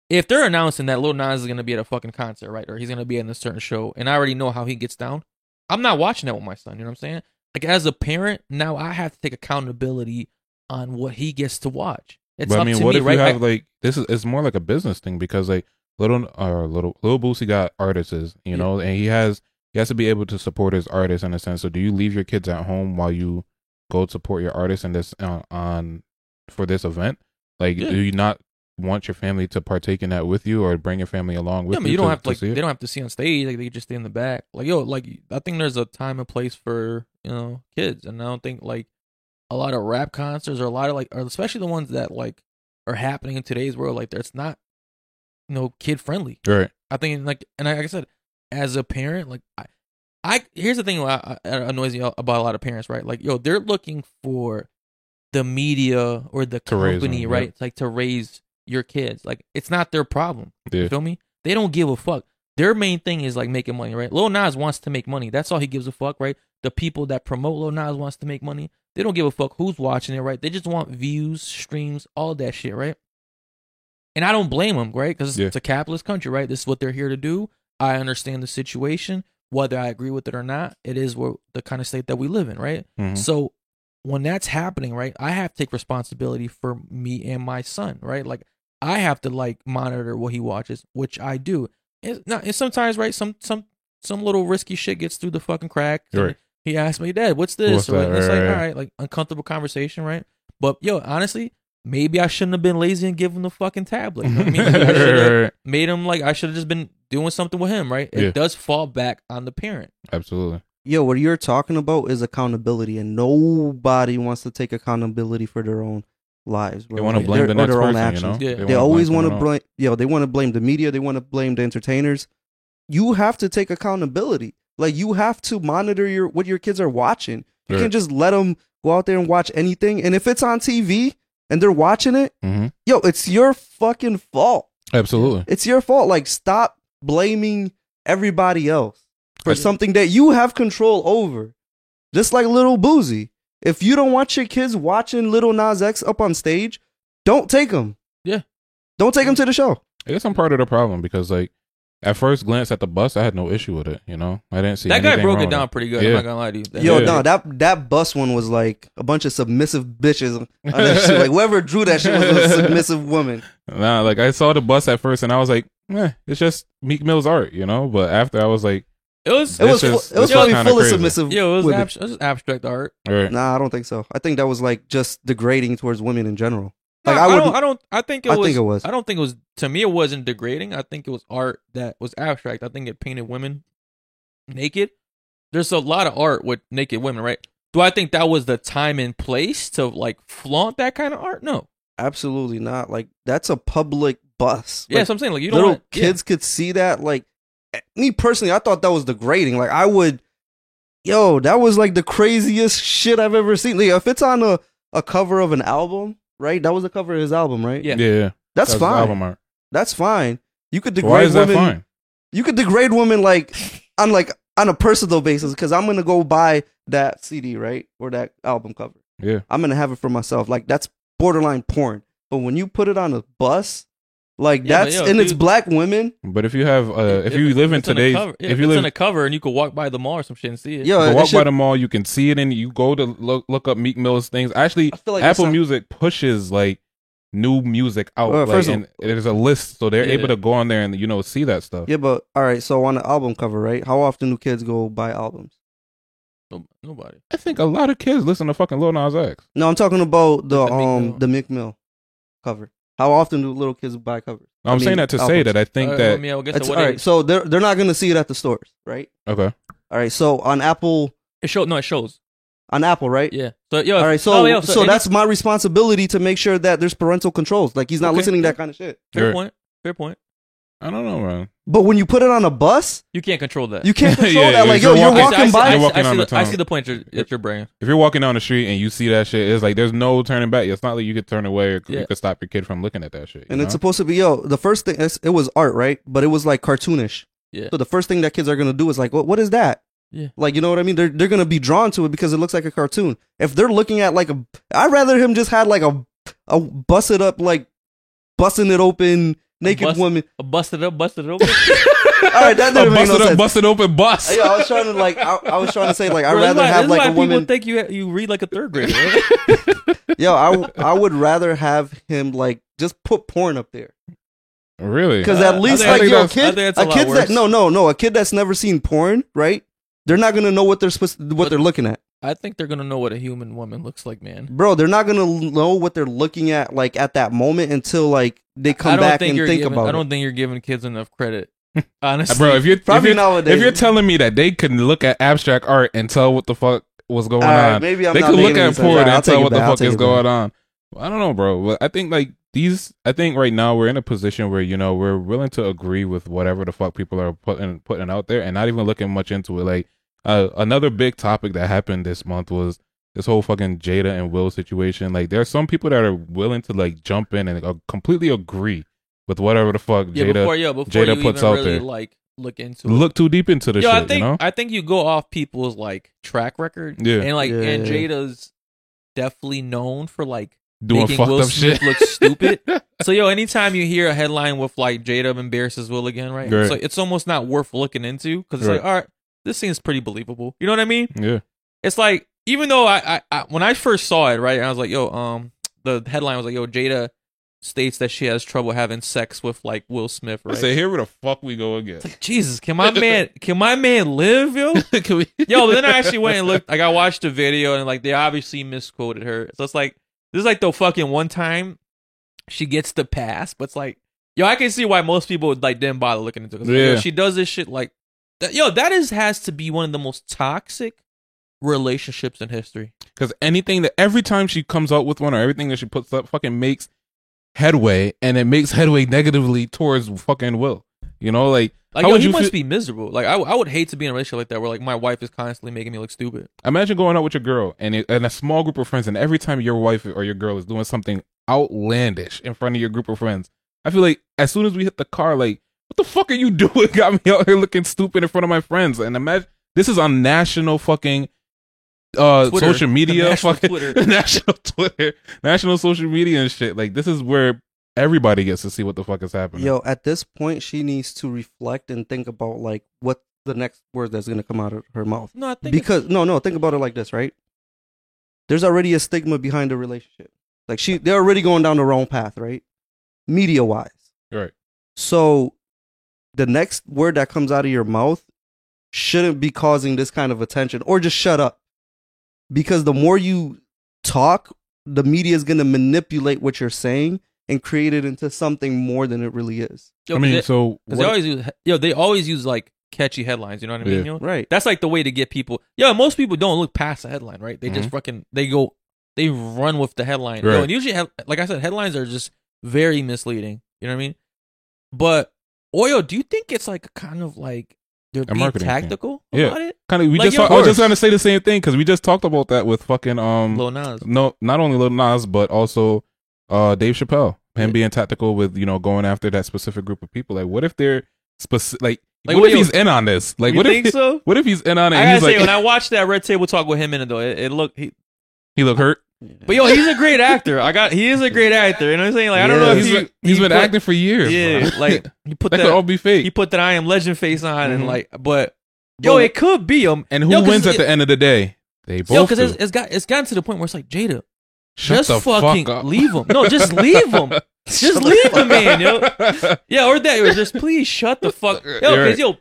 If they're announcing that Lil Nas is gonna be at a fucking concert, right, or he's gonna be in a certain show, and I already know how he gets down, I'm not watching that with my son. You know what I'm saying? Like as a parent, now I have to take accountability on what he gets to watch. It's but up I mean, to what me, if right? you have I- like this is it's more like a business thing because like little or uh, little little Boosie got artists, you Yeah. know, and he has he has to be able to support his artists in a sense. So do you leave your kids at home while you go support your artist in this uh, on for this event? Like, Yeah. do you not want your family to partake in that with you, or bring your family along with yeah, you? but you don't to- have to like see they don't have to see on stage. Like they just stay in the back. Like yo, like I think there's a time and place for you know kids, and I don't think like a lot of rap concerts or a lot of like, or especially the ones that like are happening in today's world. Like it's not you know kid friendly. right. I think like and like I said, as a parent, like I, I here's the thing that annoys me about a lot of parents, right? Like yo, they're looking for the media or the company, them, right? yeah. Like to raise your kids. Like it's not their problem. Yeah. You feel me? They don't give a fuck. Their main thing is like making money, right? Lil Nas wants to make money. That's all he gives a fuck, right? The people that promote Lil Nas wants to make money. They don't give a fuck who's watching it, right? They just want views, streams, all that shit, right? And I don't blame them, right? Because Yeah. it's a capitalist country, right? This is what they're here to do. I understand the situation, whether I agree with it or not. It is what the kind of state that we live in, right? Mhm. So when that's happening, right, I have to take responsibility for me and my son, right? Like I have to like monitor what he watches, which I do. It's not and sometimes, right, some some some little risky shit gets through the fucking crack. Right. He asked me, Dad, what's this? What's that? it's like, Right, all right. right, like uncomfortable conversation, right? But yo, honestly, maybe I shouldn't have been lazy and give him the fucking tablet. You know what I mean? Like, I should've made him like I should have just been doing something with him, right? It Yeah. does fall back on the parent. Absolutely. Yo, what you're talking about is accountability, and nobody wants to take accountability for their own lives. They want to Like, blame their- the next their own person, you know. Yeah. They wanna always want to blame. Yo, they want to blame the media. They want to blame the entertainers. You have to take accountability. Like you have to monitor your what your kids are watching. You Right. can't just let them go out there and watch anything. And if it's on TV and they're watching it, Mhm. yo, it's your fucking fault. Absolutely. It's your fault. Like stop blaming everybody else for something that you have control over. Just like Little Boosie. If you don't want your kids watching Little Nas X up on stage, don't take them. Yeah. Don't take them to the show. I guess I'm part of the problem because like at first glance at the bus, I had no issue with it. You know, I didn't see that guy broke wrong it with down pretty good. Yeah. I'm not gonna lie to you. That- Yo, Yeah. no, that that bus one was like a bunch of submissive bitches. on that shit. Like whoever drew that shit was a submissive woman. Nah, like I saw the bus at first and I was like, eh, it's just Meek Mill's art, you know. But after I was like, It was It was This fu- is- it was probably kinda full of submissive yo, it was, women. abs- it was abstract art. all right, Nah, I don't think so. I think that was like just degrading towards women in general. No, Like I, I would. don't. I don't. I think it I was. think it was. I don't think it was. To me, it wasn't degrading. I think it was art that was abstract. I think it painted women naked. There's a lot of art with naked women, right? Do I think that was the time and place to like flaunt that kind of art? No. Absolutely not. Like that's a public bus. Yeah, Like, so I'm saying like you don't little want, yeah. kids could see that. Like me personally, I thought that was degrading. Like I would, yo, that was like the craziest shit I've ever seen. Like, if it's on a a cover of an album, right? That was the cover of his album, right? Yeah. Yeah, that's That's fine. album art. That's fine. You could degrade women. Why is that women. fine? You could degrade women like on like on a personal basis because I'm gonna go buy that CD, right, or that album cover. Yeah. I'm gonna have it for myself. Like that's borderline porn. But when you put it on a bus, like Yeah, but that's yo, and it's dude- black women. But if you have, uh, if, you it's- live in it's on a today's, cover, yeah, if you it's live, on a cover and you could walk by the mall or some shit and see it. Yo, you it walk should- by the mall, you can see it, and you go to look look up Meek Mill's things. Actually, I feel like that's Apple not- Music pushes like new music out. Uh, like, first of- and there's a list, so they're Yeah. able to go on there and you know see that stuff. Yeah, but all right. So on the album cover, right? How often do kids go buy albums? No- nobody. I think a lot of kids listen to fucking Lil Nas X. No, I'm talking about the, The Meek um Mill. the Meek Mill cover. How often do little kids buy covers? I'm I mean, saying that to say that I think Uh, that I mean, I guess It's, at what right. age? So they're they're not gonna see it at the stores, right? okay. All right. So on Apple It shows. No, it shows. on Apple, right? Yeah. So yo. All right, so oh, yo, so, any- that's my responsibility to make sure that there's parental controls. Like he's not Okay. listening to that kind of shit. fair Sure. point. Fair point. I don't know, man. But when you put it on a bus, You can't control that. you can't control Yeah, that. Like yo, you're you're walking- walking I see, by. I see, You're walking I see on the, the I tunnel. see the point you're, that you're bringing. If you're walking down the street and you see that shit, it's like there's no turning back. It's not like you could turn away or Yeah. you could stop your kid from looking at that shit. and you it's know? supposed to be yo. The first thing it's- it was art, right? But it was like cartoonish. Yeah. So the first thing that kids are gonna do is like, what what is that? Yeah. Like you know what I mean? They're they're gonna be drawn to it because it looks like a cartoon. If they're looking at like a, I'd rather him just had like a a busted up like busting it open naked bust- woman. A busted up, busted open. All right, that a didn't make no busted, up, sense. busted open bus. Yeah, I was trying to like I, I was trying to say like I'd Bro, rather why- have like why a people woman. think you you read like a third grader. right? Yo, I I would rather have him like just put porn up there Really? because Uh, at least think- like I think yo, a kid, that's a a kid that no no no a kid that's never seen porn, right? They're not gonna know what they're supposed what But- they're looking at, I think they're gonna know what a human woman looks like, man. bro. They're not gonna know what they're looking at like at that moment until like they come back think and you're think giving, about I don't it. think you're giving kids enough credit. Honestly, bro, if you're if you're, nowadays. if you're telling me that they can look at abstract art and tell what the fuck was going All right, on, maybe I'm they not could look making any at sense. porn All right, and tell what the back, I'll fuck is going back. on. I don't know, bro. But I think like these. I think right now we're in a position where you know we're willing to agree with whatever the fuck people are putting putting out there, and not even looking much into it. Like uh, another big topic that happened this month was this whole fucking Jada and Will situation. Like there are some people that are willing to like jump in and uh, completely agree with whatever the fuck yeah, Jada before yeah, before Jada you puts even out really there. like look into it. look too deep into the Yo, shit. I think you know? I think you go off people's like track record. Yeah. and like Yeah, and yeah. Jada's definitely known for like Doing making fucked Will up Smith shit. look stupid. So yo, anytime you hear a headline with like Jada embarrasses Will again, right? Right. It's it's almost not worth looking into because it's like, all right, this thing is pretty believable. You know what I mean? yeah. It's like even though I, I, I when I first saw it, right, I was like, yo, um, the headline was like, yo, Jada states that she has trouble having sex with like Will Smith, I right? say, here where the fuck we go again. It's like, Jesus, can my man, can my man live, yo? Can we- Yo, but then I actually went and looked. Like I watched the video and like they obviously misquoted her. So it's like this is like the fucking one time she gets the pass, but it's like yo, I can see why most people like didn't bother looking into it. like, Yeah. she does this shit like that. Yo, that is has to be one of the most toxic relationships in history. Because anything that every time she comes out with one or everything that she puts up fucking makes headway and it makes headway negatively towards fucking Will. You know, like, Like how yo, would he you must feel- be miserable. Like I, I would hate to be in a relationship like that where like my wife is constantly making me look stupid. imagine going out with your girl and, it, and a small group of friends, and every time your wife or your girl is doing something outlandish in front of your group of friends, I feel like as soon as we hit the car, like, what the fuck are you doing? Got me out here looking stupid in front of my friends. And imagine this is on national fucking uh Twitter. social media, National fucking Twitter. national Twitter, national social media and shit. Like this is where everybody gets to see what the fuck is happening. Yo, at this point, she needs to reflect and think about like what the next word that's gonna come out of her mouth. No, I think Because no, no, think about it like this, right? There's already a stigma behind the relationship. Like she, they're already going down the wrong path, right? Media wise. Right. So, the next word that comes out of your mouth shouldn't be causing this kind of attention, or just shut up. Because the more you talk, the media is gonna manipulate what you're saying and create it into something more than it really is. Yo, I 'cause mean, they- so 'cause they always use yo, they always use like catchy headlines. You know what I mean? Yeah. You know? Right. That's like the way to get people. Yeah, most people don't look past the headline, right? They just Mhm. fucking they go they run with the headline. Yo, and usually, like I said, headlines are just very misleading. You know what I mean? But Oyo, do you think it's like kind of like they're being marketing thing. tactical Yeah. about it? Kind of. We Like, just. yeah, talk- I was just course. gonna say the same thing because we just talked about that with fucking um. Lil Nas. No, not only Lil Nas, but also uh Dave Chappelle. Him Yeah. being tactical with you know going after that specific group of people. Like, what if they're specific? Like, Like, what what if do you- he's in on this? Like, you what think if so? what if he's in on it? I and gotta he's say, like, when I watched that Red Table Talk with him in it, though, it, it looked. He, he look hurt. But yo, he's a great actor. I got. He is a great actor. You know what I'm saying? Like I don't know if He's he, been, he's he been put- acting for years. Yeah, bro. like he put that that. could all be fake. he put that I am Legend face on, and Mhm. like, but yo, But- it could be him. and who yo, 'cause wins at it- the end of the day? They both Yo, because do. it's, it's got it's gotten to the point where it's like Jada, Shut just fucking fuck leave him. No, just leave him. Just leave the man, yo. Yeah, or that, or just please shut the fuck. Yo, because yo,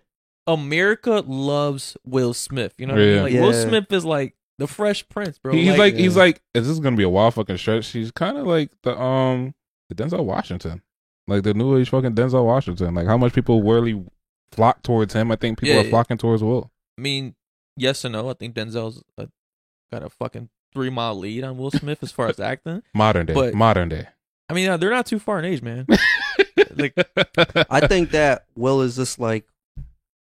America loves Will Smith. You know what I mean? Like Will Smith is like the Fresh Prince, bro. he's like, he's yeah. like, is this gonna be a wild fucking stretch? She's kind of like the um the Denzel Washington, like the new age fucking Denzel Washington. Like how much people really flock towards him. I think people Yeah, are yeah. flocking towards Will. I mean, yes and no. I think Denzel's uh got a fucking three mile lead on Will Smith as far as acting. Modern day, But- modern day. I mean, uh, they're not too far in age, man. like, I think that Will is just like,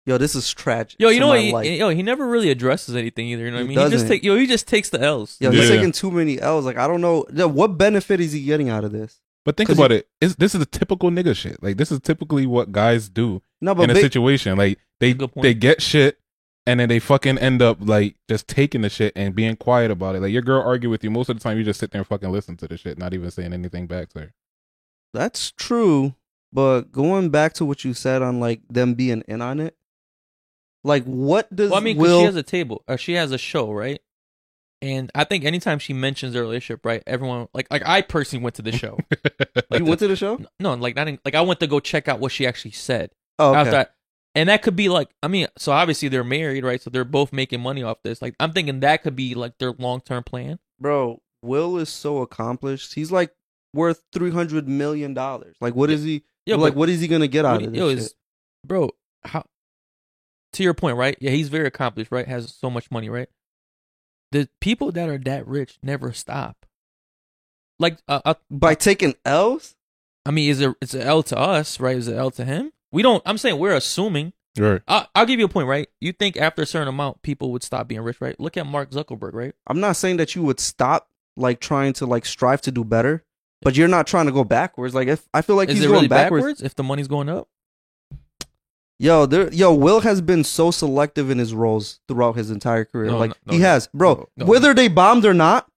yo, this is tragic. yo, you know what? He, life. yo, he never really addresses anything either. You know what I He mean? He just take yo, he just takes the L's. Yo, he's Yeah. taking too many L's. Like I don't know, yo, what benefit is he getting out of this? But think about it. It's, this is a typical nigga shit. Like this is typically what guys do No, but in a ba- situation. Like they they get shit and then they fucking end up like just taking the shit and being quiet about it. Like your girl argue with you most of the time. You just sit there and fucking listen to the shit, not even saying anything back to her. That's true, but going back to what you said on like them being in on it, like what does Well, I mean, 'cause Will? she has a table, or she has a show, right? And I think anytime she mentions their relationship, right, everyone like like I personally went to the show. you went to the show? no, like not in, like I went to go check out what she actually said. Oh, okay. After I- and that could be like I mean, so obviously they're married, right? So they're both making money off this. Like I'm thinking that could be like their long term plan. Bro, Will is so accomplished. He's like worth three hundred million dollars. Like, what is he? Yeah, like, but what is he gonna get out what- of this? yo, shit? is- bro, how to your point, right? Yeah, he's very accomplished, right? Has so much money, right? The people that are that rich never stop. Like, uh, uh, By taking L's? I mean, is it it's an L to us, right? Is it L to him? We don't. I'm saying we're assuming. right. I, I'll give you a point, right? You think after a certain amount, people would stop being rich, right? Look at Mark Zuckerberg, right? I'm not saying that you would stop like trying to like strive to do better, but you're not trying to go backwards. Like, if I feel like Is he's it going really backwards. backwards if the money's going up? Yo, there, yo, Will has been so selective in his roles throughout his entire career. No, like no, no, he no. has, bro. No, no. Whether they bombed or not,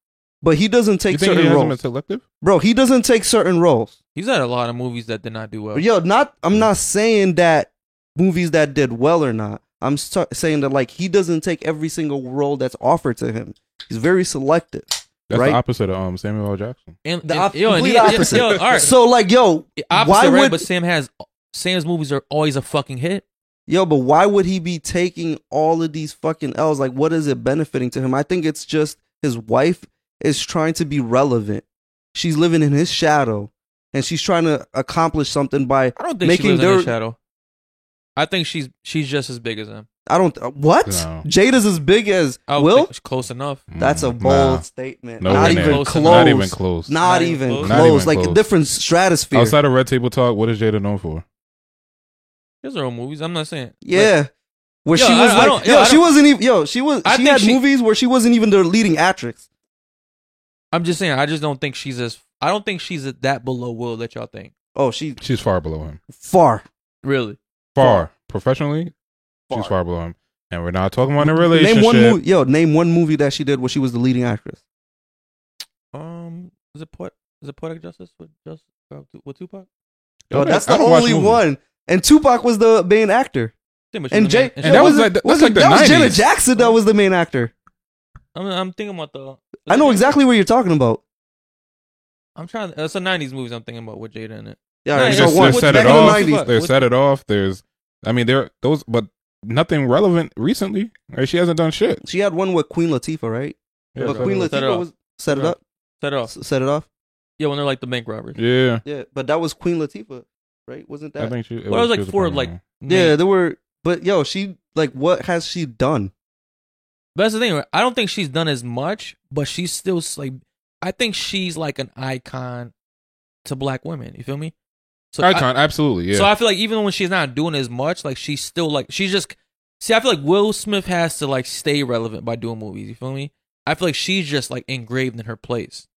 but he doesn't You take think he certain hasn't been roles. selective? Bro, he doesn't take certain roles. He's had a lot of movies that did not do well. Yo, not. I'm not saying that movies that did well or not. I'm st- saying that like he doesn't take every single role that's offered to him. He's very selective. That's Right. the opposite of um Samuel L. Jackson. And, The and- op- yo, and complete he- opposite. Yo, all right, So like, yo, opposite, why right? would- But Sam has Sam's movies are always a fucking hit. yo, but why would he be taking all of these fucking L's? Like, what is it benefiting to him? I think it's just his wife is trying to be relevant. She's living in his shadow, and she's trying to accomplish something by. I don't think Making she lives in his their- shadow. I think she's she's just as big as him. I don't. uh, what? No. Jada's as big as I Will. think it's close enough. That's a Mm, bold nah. statement. No not even. Close close. Not even close. Not, Not even even close. close. Not even like a different stratosphere. Outside of Red Table Talk, what is Jada known for? There's her own movies. I'm not saying. yeah. Where Yo, she was I like, don't- yo, yo, she don't- wasn't even, yo, she was, I she had she- movies where she wasn't even the leading actress. I'm just saying. I just don't think she's as. I don't think she's that below Will that y'all think. Oh, she She's far below him. far. Really? Far. Professionally, Far. she's far below him. And we're not talking about a relationship. Name one movie, yo, name one movie that she did where she was the leading actress. Um, is it poet? Is it poetic justice with just uh, with Tupac? Yo, Okay, that's I the only movies. one. And Tupac was the main actor. Yeah, but she's And the Jay, main- and that that was was like- the- that's was like the that was Janet Jackson that was the main actor. I'm, I'm thinking about the. I know exactly what you're talking about. I'm trying. It's a '90s movies. I'm thinking about with Jada in it. Yeah, Yeah, all right, yeah, so Just one. to set it in the off. 90s. They set it off. There's, I mean, there those, but nothing relevant recently. Right? She hasn't done shit. She had one with Queen Latifah, right? Yeah, but set Queen it off. Set it Latifah was set it up, Set it off. Set it off. Yeah, when they're like the bank robbers. Yeah, Yeah, but that was Queen Latifah, right? Wasn't I that? think she. It Well, it was like a four like. Yeah, there were, but yo, she like, what has she done? But that's the thing. right? I don't think she's done as much, but she's still like. I think she's like an icon to black women. You feel me? So I, Icon, absolutely, yeah. so I feel like even when she's not doing as much, like she's still like she's just see. I feel like Will Smith has to like stay relevant by doing movies. You feel me? I feel like she's just like engraved in her place.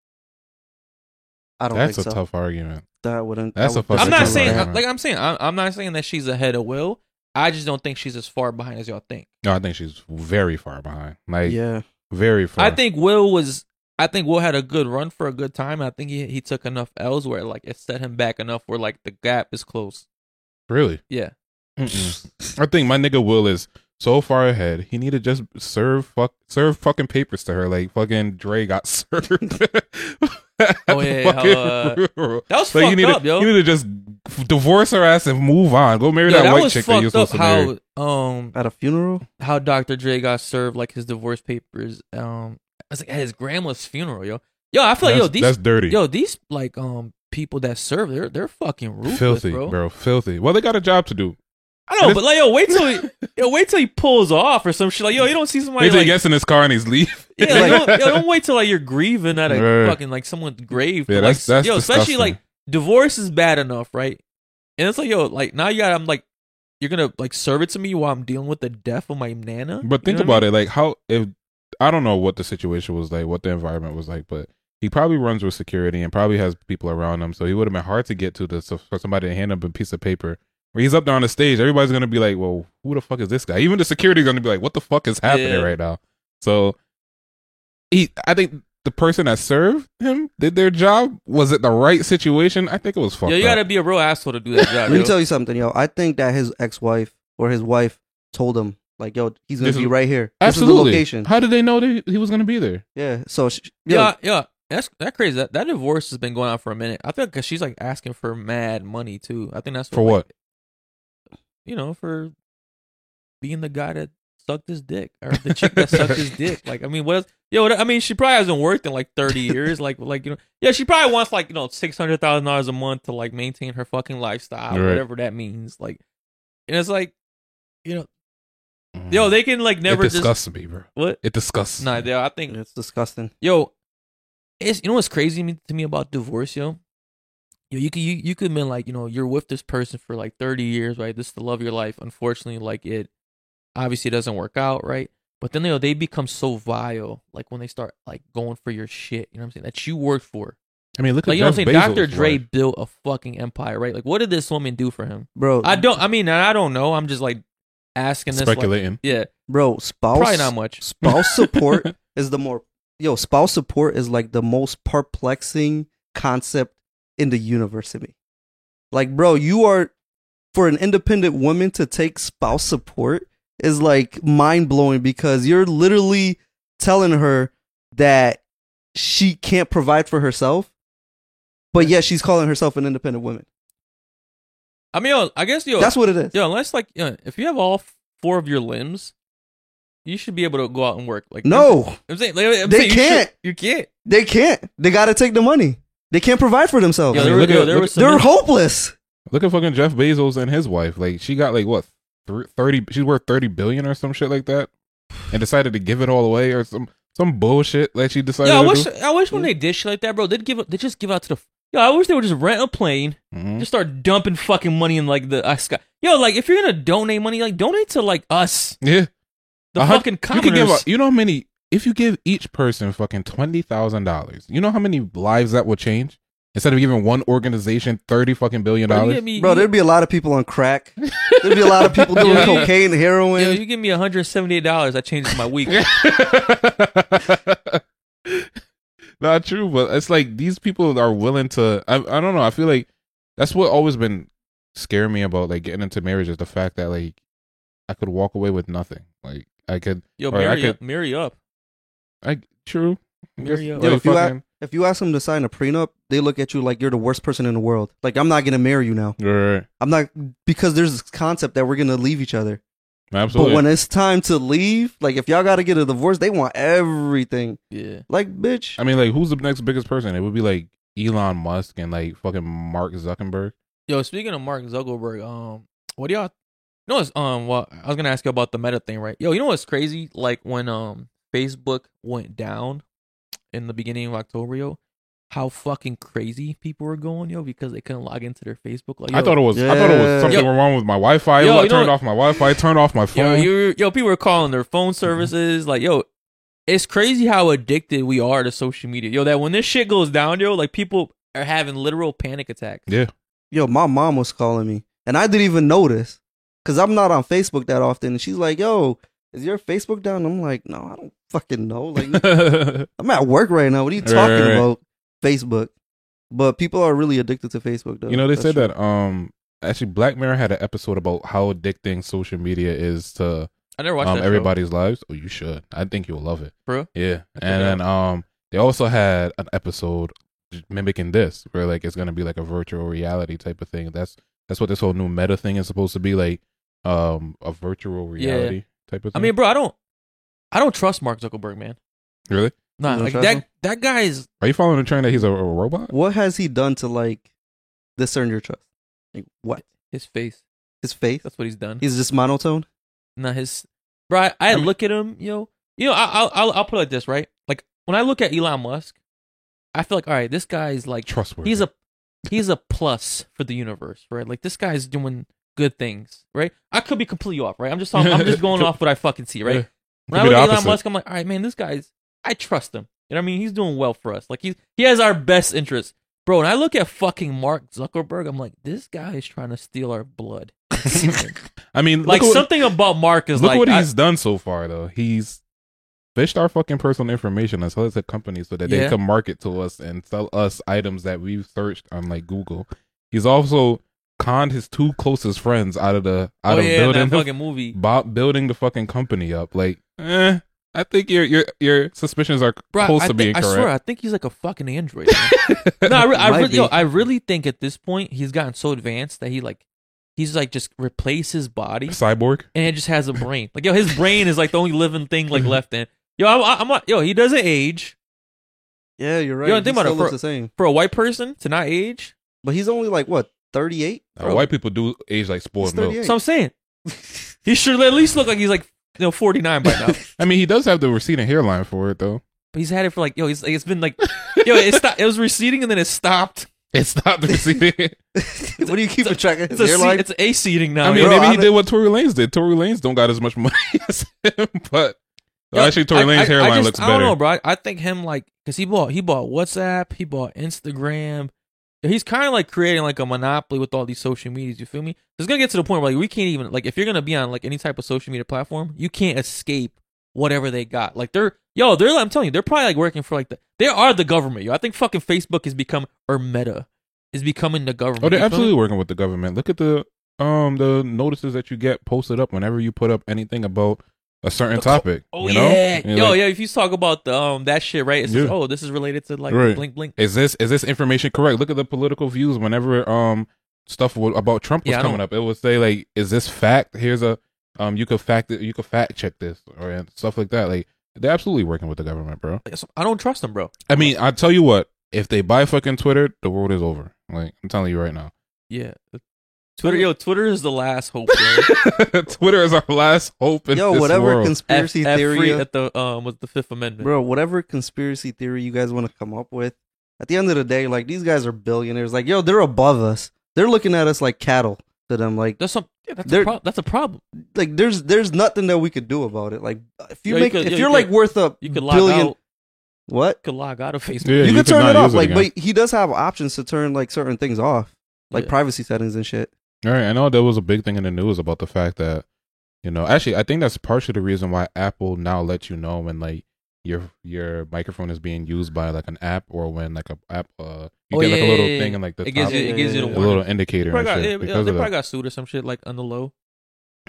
I don't That's think a so. tough argument. That wouldn't. That's that a would fucking I'm not saying right. like I'm saying I'm, I'm not saying that she's ahead of Will. I just don't think she's as far behind as y'all think. No, I think she's very far behind. Like Yeah, very far. I think Will was. I think Will had a good run for a good time. I think he he took enough L's where like it set him back enough where like the gap is close. really. Yeah. Mm-mm. I think my nigga Will is so far ahead. He need to just serve fuck serve fucking papers to her like fucking Dre got served. Oh, yeah, how, uh, That was like fucked you need up, to, yo. You need to just divorce her ass and move on. Go marry Yeah, that, that white chick that you're fucked up. supposed to marry. How um at a funeral. how Dr. Dre got served like his divorce papers. Um, I was like at his grandma's funeral, yo. Yo, I feel like yo these that's dirty. yo these like um people that serve they're they're fucking ruthless, filthy, bro. bro. Filthy. Well, they got a job to do. I know, but like yo, wait till he yo wait till he pulls off or some shit. Like yo, you don't see somebody Wait till like he gets in his car and he's leave. yeah, like, don't, yo, don't wait till like you're grieving at a Right. fucking like someone's grave. Yeah, But, that's- like, that's yo, especially like divorce is bad enough, right? And it's like yo, like now you got I'm like you're gonna like serve it to me while I'm dealing with the death of my nana. But think about it, like how if I don't know what the situation was like, what the environment was like, but he probably runs with security and probably has people around him, so he would have been hard to get to. To for somebody to hand him a piece of paper where he's up there on the stage, everybody's gonna be like, "Well, who the fuck is this guy?" Even the security's gonna be like, "What the fuck is happening Yeah. right now?" So he, I think the person that served him did their job. Was it the right situation? I think it was fucked Yo, you up. gotta be a real asshole to do that job. Let me tell you something, yo. I think that his ex-wife or his wife told him, like, yo, he's gonna This be is- right here. This is the Absolutely. location. How did they know that he was gonna be there? Yeah. So, sh- yo, yeah, yeah. That's that crazy. That that divorce has been going on for a minute. I feel because she's like asking for mad money too. I think that's For like, what? You know, for being the guy that sucked his dick or the chick that sucked his dick. Like, I mean, what? Else? Yo, I mean, she probably hasn't worked in like thirty years. Like, like you know, yeah, she probably wants like you know six hundred thousand dollars a month to like maintain her fucking lifestyle, Right. whatever that means. Like, and it's like, you know, yo, mm. they can like never it just me, bro. what? It disgusts. Nah, yo, I think it's disgusting. yo, it's you know what's crazy to me about divorce, yo. Yo, you could you, you could been like you know you're with this person for like 30 years, right? This is the love of your life. Unfortunately, like it obviously doesn't work out, right? But then you know they become so vile, like when they start like going for your shit. You know what I'm saying? That you worked for. I mean, look Like at you know what I'm saying? Jeff Dr. Bezos' Dre wife. built a fucking empire, right? Like what did this woman do for him? Bro, I don't. I mean, I don't know. I'm just like asking this. Like, yeah, bro, spouse probably not much. spouse support is the more yo, spouse support is like the most perplexing concept in the universe to me. Like, bro, you are for an independent woman to take spouse support is like mind blowing because you're literally telling her that she can't provide for herself, but yet she's calling herself an independent woman. I mean, yo, I guess yo, That's what it is. Yo, unless like, yo, if you have all four of your limbs, you should be able to go out and work. Like, No, I'm saying, like, I'm They saying can't. should- You, can't. they can't. They got to take the money. They can't provide for themselves. Yo, I there, mean, look yo, at- there look was. They're hopeless. Look at fucking Jeff Bezos and his wife. Like she got like what thr- thirty? She's worth thirty billion or some shit like that, and decided to give it all away or some some bullshit that she decided. Yeah, I to wish, do. I wish when they did shit like that, bro, they'd give, they just give out to the. Yo, I wish they would just rent a plane, Mhm. just start dumping fucking money in like the uh, sky. Yo, like if you're gonna donate money, like donate to like us, Yeah, the A hun- fucking you commoners. could give. A, you know how many? If you give each person fucking twenty thousand dollars, you know how many lives that will change. Instead of giving one organization thirty fucking billion Bro, you dollars. give me, Bro, there'd be a lot of people on crack. There'd be a lot of people doing Yeah, you- cocaine, heroin. yo, you give me 178 dollars, that changes my week. Not true, but it's like these people are willing to. I I don't know. I feel like that's what always been scaring me about like getting into marriage is the fact that like I could walk away with nothing. Like I could. Yo, Or I marry could- up, marry up. I true. Marry up. Yo, Like, if you fucking- If you ask them to sign a prenup, they look at you like you're the worst person in the world. Like I'm not gonna marry you now. Right, I'm not because there's this concept that we're gonna leave each other. absolutely. But when it's time to leave, like if y'all gotta get a divorce, they want everything. Yeah. Like, bitch. I mean, like, who's the next biggest person? It would be like Elon Musk and like fucking Mark Zuckerberg. Yo, speaking of Mark Zuckerberg, um, what do y'all? You know, what's, um, well, I was gonna ask you about the Meta thing, right? Yo, you know what's crazy? Like when um Facebook went down in the beginning of October, yo, how fucking crazy people were going, yo, because they couldn't log into their Facebook. Like, I thought it was. I thought it was something Yo. wrong with my Wi-Fi. Yo, I you know turned off my Wi-Fi. Turned off my phone. you, yo, people were calling their phone mm-hmm. services. Like, yo, it's crazy how addicted we are to social media. Yo, that when this shit goes down, yo, like people are having literal panic attacks. yeah, Yo, my mom was calling me, and I didn't even notice because I'm not on Facebook that often. And she's like, "Yo, is your Facebook down?" I'm like, "No, I don't fucking know. Like, I'm at work right now. What are you talking right, right. about? Facebook." But people are really addicted to Facebook, though. you know they That's said true. that. Um, actually, Black Mirror had an episode about how addicting social media is to I never watched um that. show. everybody's lives. Oh, you should. I think you'll love it. Bro? Yeah, Check and then um, they also had an episode mimicking this, where like it's gonna be like a virtual reality type of thing. That's that's what this whole new meta thing is supposed to be like, um, a virtual Yeah. Reality type of I mean, bro, I don't, I don't trust Mark Zuckerberg, man. really? Nah, You don't like that. him? That guy is. Are you following the trend that he's a, a robot? What has he done to like discern your trust? Like what? His face. His face? That's what he's done. He's just monotone. Nah, his. Bro, I, I I mean- look at him, yo. You know, I, I'll, I'll, I'll put it like this, right? Like when I look at Elon Musk, I feel like, all right, this guy's like, Trustworthy. he's a, he's a plus for the universe, right? Like this guy's doing good things, right? I could be completely off, right? I'm just, talking, I'm just going off what I fucking see, right? When I look at Elon. Musk, I'm like, all right, man, this guy's, I trust him. You know what I mean? He's doing well for us. Like he's, he has our best interests. Bro, when I look at fucking Mark Zuckerberg, I'm like, this guy is trying to steal our blood. I mean, like what- something about Mark is Look like, what I- he's done so far, though. He's fished our fucking personal information as well as the company so that Yeah. they can market to us and sell us items that we've searched on like Google. He's also conned his two closest friends out of the out oh of yeah, building that the, fucking movie. bo- building the fucking company up. Like, eh, I think your your your suspicions are Bro, close I, to think, being I swear, I think he's like a fucking android. no, I, re- I, Might really, yo. I really think at this point he's gotten so advanced that he like, he's like just replaced his body Cyborg. and it just has a brain. Like yo, his brain is like the only living thing like left in. Yo, I'm, I'm not- yo, he doesn't age Yeah, you're right. Yo, he think about it, still looks for- the same. for a white person to not age. But he's only like what, 38? Uh, white people do age like spoiled He's milk. 38. So I'm saying he should at least look like he's like you know 49 by now. I mean, he does have the receding hairline for it though. But he's had it for like yo, he's like, it's been like yo, it stopped. It was receding and then it stopped. It stopped receding. what do you keep a track of It's a hairline? it's a seating now. I mean, yo. Bro, maybe he I'm- did what Tory Lanez did. Tory Lanez don't got as much money as him, but Yo, actually, Tory I- Lanez I- I hairline just- looks I don't better. know, bro. I, I think him like because he bought he bought WhatsApp, he bought Instagram. He's kind of like creating like a monopoly with all these social medias. You feel me? It's gonna get to the point where like we can't even like if you're gonna be on like any type of social media platform, you can't escape whatever they got. Like they're yo, they're I'm telling you, they're probably like working for like the they are the government. Yo, I think fucking Facebook has become or Meta is becoming the government. Oh, they're You feel me? absolutely working with the government. Look at the um the notices that you get posted up whenever you put up anything about a certain topic. Oh you know? yeah, yo, like, yeah. If you talk about the um that shit, right? It's just, oh, this is related to like Right. blink blink. Is this is this information correct? Look at the political views whenever um stuff wa- about Trump was Yeah, coming up. It would say like, is this fact? Here's a um you could fact it, you could fact check this or stuff like that. Like they're absolutely working with the government, bro. I don't trust them, bro. I mean, I tell you what, if they buy fucking Twitter, the world is over. Like I'm telling you right now. Yeah. Twitter, yo, Twitter is the last hope, bro. Twitter is our last hope in Yo, this whatever world. F, conspiracy F theory, free at the um was the Fifth Amendment. bro, whatever conspiracy theory you guys want to come up with, at the end of the day, like these guys are billionaires. Like, yo, they're above us. They're looking at us like cattle to them. Like, That's some. Yeah, that's a pro- that's a problem. like there's there's nothing that we could do about it. Like, if you Yo, you make could- if yo, you're you like could- worth a You could log billion, out. what? You could log out of Facebook. Yeah, you, you could could turn it off. it Like, again. but he does have options to turn like certain things off, like Yeah. privacy settings and shit. All right, I know there was a big thing in the news about the fact that, you know, actually, I think that's partially the reason why Apple now lets you know when like your your microphone is being used by like an app or when like a app uh you Oh, get like a little yeah, thing and like the It gives you. It gives you the a warning. little indicator Probably and got, shit yeah, they probably got sued or some shit like on the low.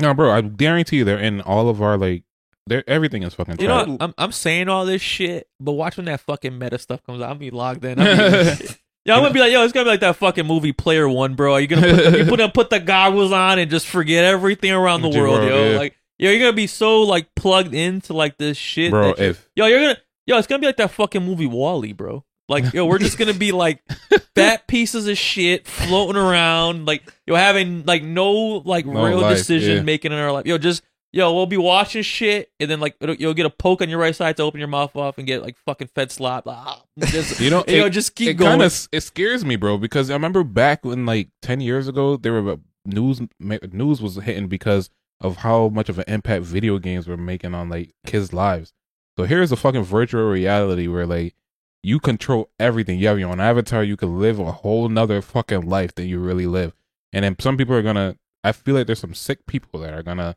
No, bro, I guarantee you they're in all of our like, they're everything is fucking. You know? I'm I'm saying all this shit, but watch when that fucking meta stuff comes out. I'll be logged in. I'll be, yeah, I'm gonna be like, yo, it's gonna be like that fucking movie Player One, bro. You're gonna put, you're gonna put the goggles on and just forget everything around the The world, world, yo. yeah. Like, yo, you're gonna be so like plugged into like this shit, bro, that if Yo, you're gonna yo, it's gonna be like that fucking movie WALL-E, bro. Like, yo, we're just gonna be like fat pieces of shit floating around, like yo, having like no like No real life, decision yeah. making in our life. Yo, just yo, we'll be watching shit, and then like it'll- you'll get a poke on your right side to open your mouth off and get like fucking fed slop. Ah, just, You know, you know, just keep it going. kind of it scares me, bro, because I remember back when like ten years ago, there were news news was hitting because of how much of an impact video games were making on like kids' lives. So here's a fucking virtual reality where like you control everything. You have your own avatar. You can live a whole nother fucking life than you really live. And then some people are gonna. I feel like there's some sick people that are gonna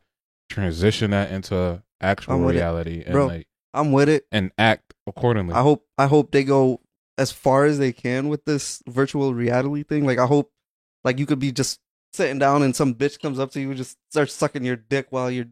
transition that into actual it. reality and Bro. like I'm with it. and act accordingly. I hope I hope they go as far as they can with this virtual reality thing. Like I hope like you could be just sitting down and some bitch comes up to you and just starts sucking your dick while you're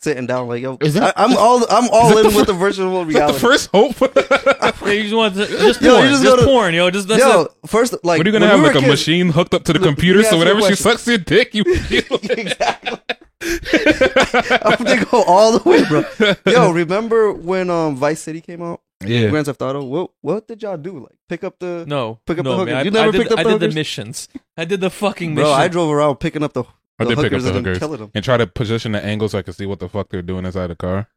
sitting down. Like yo, Is that- I, am all I'm all in the with the virtual Is that reality. the first hope? Yeah, you just want to, just Yo, you porn, just just, go to- porn, yo. Just that's Yo, it. first like what are you gonna have we like a kids- machine hooked up to the Look, computer? So ask you a whenever she sucks your dick, you feel exactly. I hope they go all the way, bro. Yo, remember when um Vice City came out? yeah. Grand Theft Auto. What what did y'all do? Like pick up the No, Pick up no, the man. I, You never I did, picked up I the did the missions. I did the fucking bro? mission. I drove around picking up the, I the did pick up hookers the and hookers them. and try to position the angle so I can see what the fuck they're doing inside the car.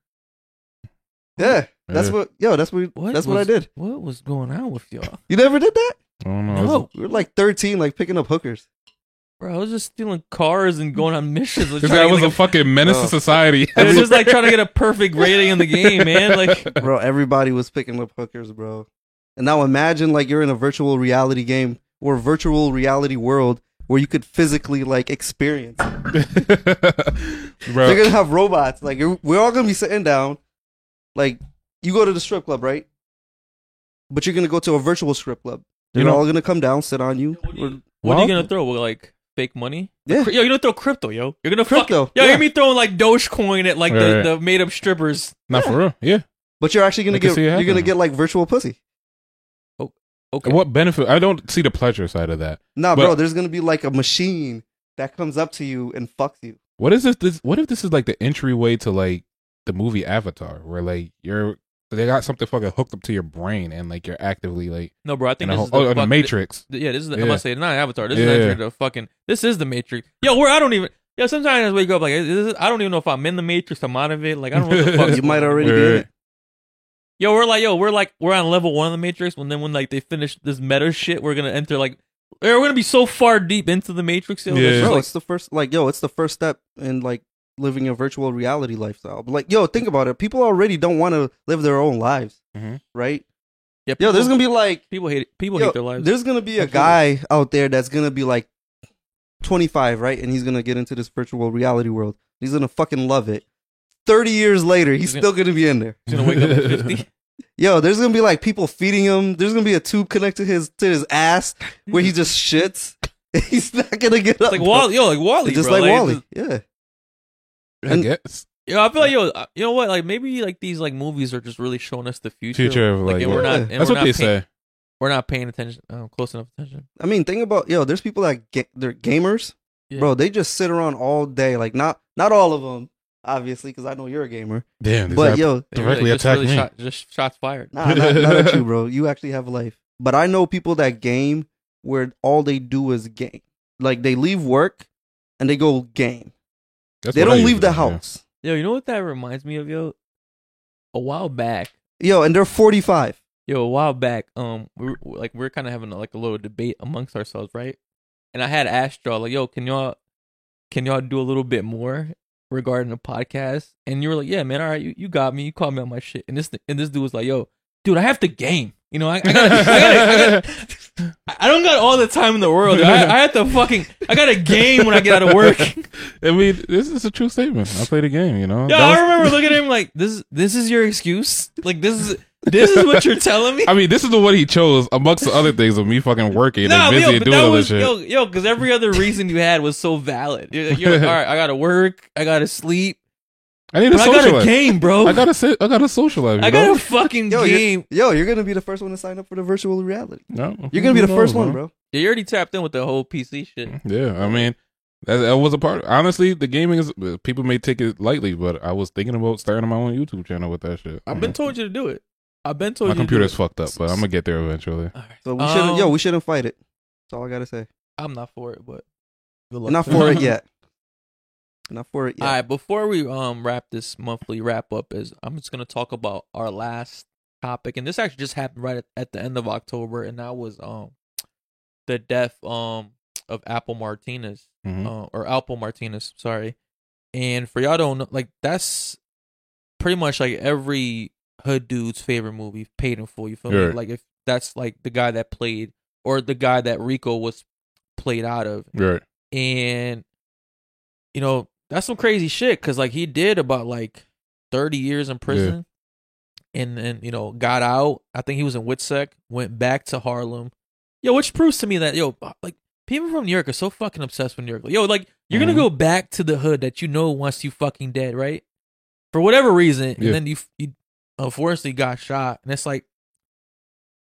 Yeah, that's Yeah. what. Yo, that's what. What that's what I did. What was going on with y'all, You never did that. I don't know. No. We were like thirteen, like picking up hookers. bro? I was just stealing cars and going on missions. Like, This guy was get, a like, fucking menace Bro. to society. it was just like trying to get a perfect rating in the game, man. Like, Bro, everybody was picking up hookers, bro. And now imagine like you're in a virtual reality game or virtual reality world where you could physically like experience. They're gonna have robots. Like you're, we're all gonna be sitting down. Like you go to the strip club, right? But you're gonna go to a virtual strip club. They're You know- all gonna come down, sit on you. What do you- what are you gonna throw? Like fake money? yeah, Yo, you're gonna throw crypto, yo. You're gonna Crypto, Fuck, yo, yeah. you me throwing like Dogecoin at like Right, the, right. the made up strippers. Not for real. Yeah. but you're actually gonna I get you're gonna get like virtual pussy. Okay. What benefit? I don't see the pleasure side of that. Nah, But- bro, there's gonna be like a machine that comes up to you and fucks you. What is this? This what if this is like the entryway to like the movie Avatar, where like you're they got something fucking hooked up to your brain and like you're actively like No, bro. I think this whole, is the, oh, in the Matrix. th- Yeah, this is. The, Yeah. I'm gonna say not Avatar. This Yeah. is actually the fucking. This is the Matrix. Yo, where I don't even. Yo, sometimes I wake up like this is, I don't even know if I'm in the Matrix. I'm out of it. Like I don't know what the fuck. You might already be in it. Yo, we're like, yo, we're like, we're on level one of the Matrix. When then when like they finish this meta shit, we're gonna enter like, we're gonna be so far deep into the Matrix. Yo, Yeah. that's Bro, like, it's the first like yo, it's the first step in like living a virtual reality lifestyle. But like yo, think about it. People already don't want to live their own lives, Mhm. right? yeah, Yo, there's gonna be like people hate it. People yo, hate their lives. there's gonna be a Absolutely. guy out there that's gonna be like 25, right? And he's gonna get into this virtual reality world. He's gonna fucking love it. 30 years later, he's He's still gonna be in there. He's gonna wake up at 50. Yo, there's gonna be like people feeding him. There's gonna be a tube connected to his to his ass where he just shits. He's not gonna get up. Like. WALL-E, yo, like WALL-E, just bro. like WALL-E. Yeah. I And- guess Yo, I feel like yo, uh, you know what? Like maybe like these like movies are just really showing us the future. future of like, Like, and we're yeah. not. And that's we're what not they pay- say. We're not paying attention, uh, close enough attention. I mean, think about yo. There's people that get they're gamers, Yeah. bro. They just sit around all day. Like not not all of them, obviously, because I know you're a gamer. Damn, But guys- yo, Directly just attack me. Shot, just shots fired. nah, not, not at you, bro. You actually have a life. But I know people that game where all they do is game. Like they leave work and they go game. that's they don't leave the do. house. Yo, you know what that reminds me of, yo? A while back, Yo, and they're 45. yo, a while back, um, we were, like we are kind of having a, like a little debate amongst ourselves, right? And I had asked y'all, like, yo, can y'all, can y'all do a little bit more regarding the podcast? And you were like, yeah, man, all right, you, you got me, you called me on my shit. And this and this dude was like, yo, dude, I have to game. You know, I, I gotta, I gotta, I gotta, I don't got all the time in the world. I, I have to fucking, I got a game when I get out of work. I mean, this is a true statement. I played a game, you know. Yeah, That was- I remember looking at him like this. This is your excuse. Like this is this is what you're telling me. I mean, this is the one he chose amongst the other things of me fucking working Nah, and busy yo, and but doing that all was this shit. yo, yo, because every other reason you had was so valid. You're, you're like, all right, I gotta work, I gotta sleep, I need a but I got social a game, bro. I gotta sit. I gotta socialize. You I got know? a fucking Yo, game. Yo, you're gonna be the first one to sign up for the virtual reality. No, You're gonna be the who first one, man? bro. Yeah, you already tapped in with the whole PC shit. Yeah, I mean, that, that was a part. Honestly, the gaming is people may take it lightly, but I was thinking about starting my own YouTube channel with that shit. I've been told you to do it. I've been told my you. to do computer's fucked up, but I'm gonna get there eventually. All right. So we shouldn't. Yo, Um, we shouldn't fight it. That's all I gotta say. I'm not for it, but good luck. not for it yet. Not for it. All Yeah. right, before we um wrap this monthly wrap up, is I'm just gonna talk about our last topic, and this actually just happened right at, at the end of October, and that was um the death um of Apple Martinez, Mhm. uh, or Alpo Martinez, sorry. And for y'all don't know, like that's pretty much like every hood dude's favorite movie, Paid in Full. You feel me? Like if that's like the guy that played, or the guy that Rico was played out of, Right. and you know that's some crazy shit because like he did about like 30 years in prison and then you know got out i think he was in Witsec, went back to harlem yo which proves to me that yo like people from new york are so fucking obsessed with new york yo like you're Mhm. gonna go back to the hood that you know once you fucking dead right for whatever reason and then you you unfortunately got shot and it's like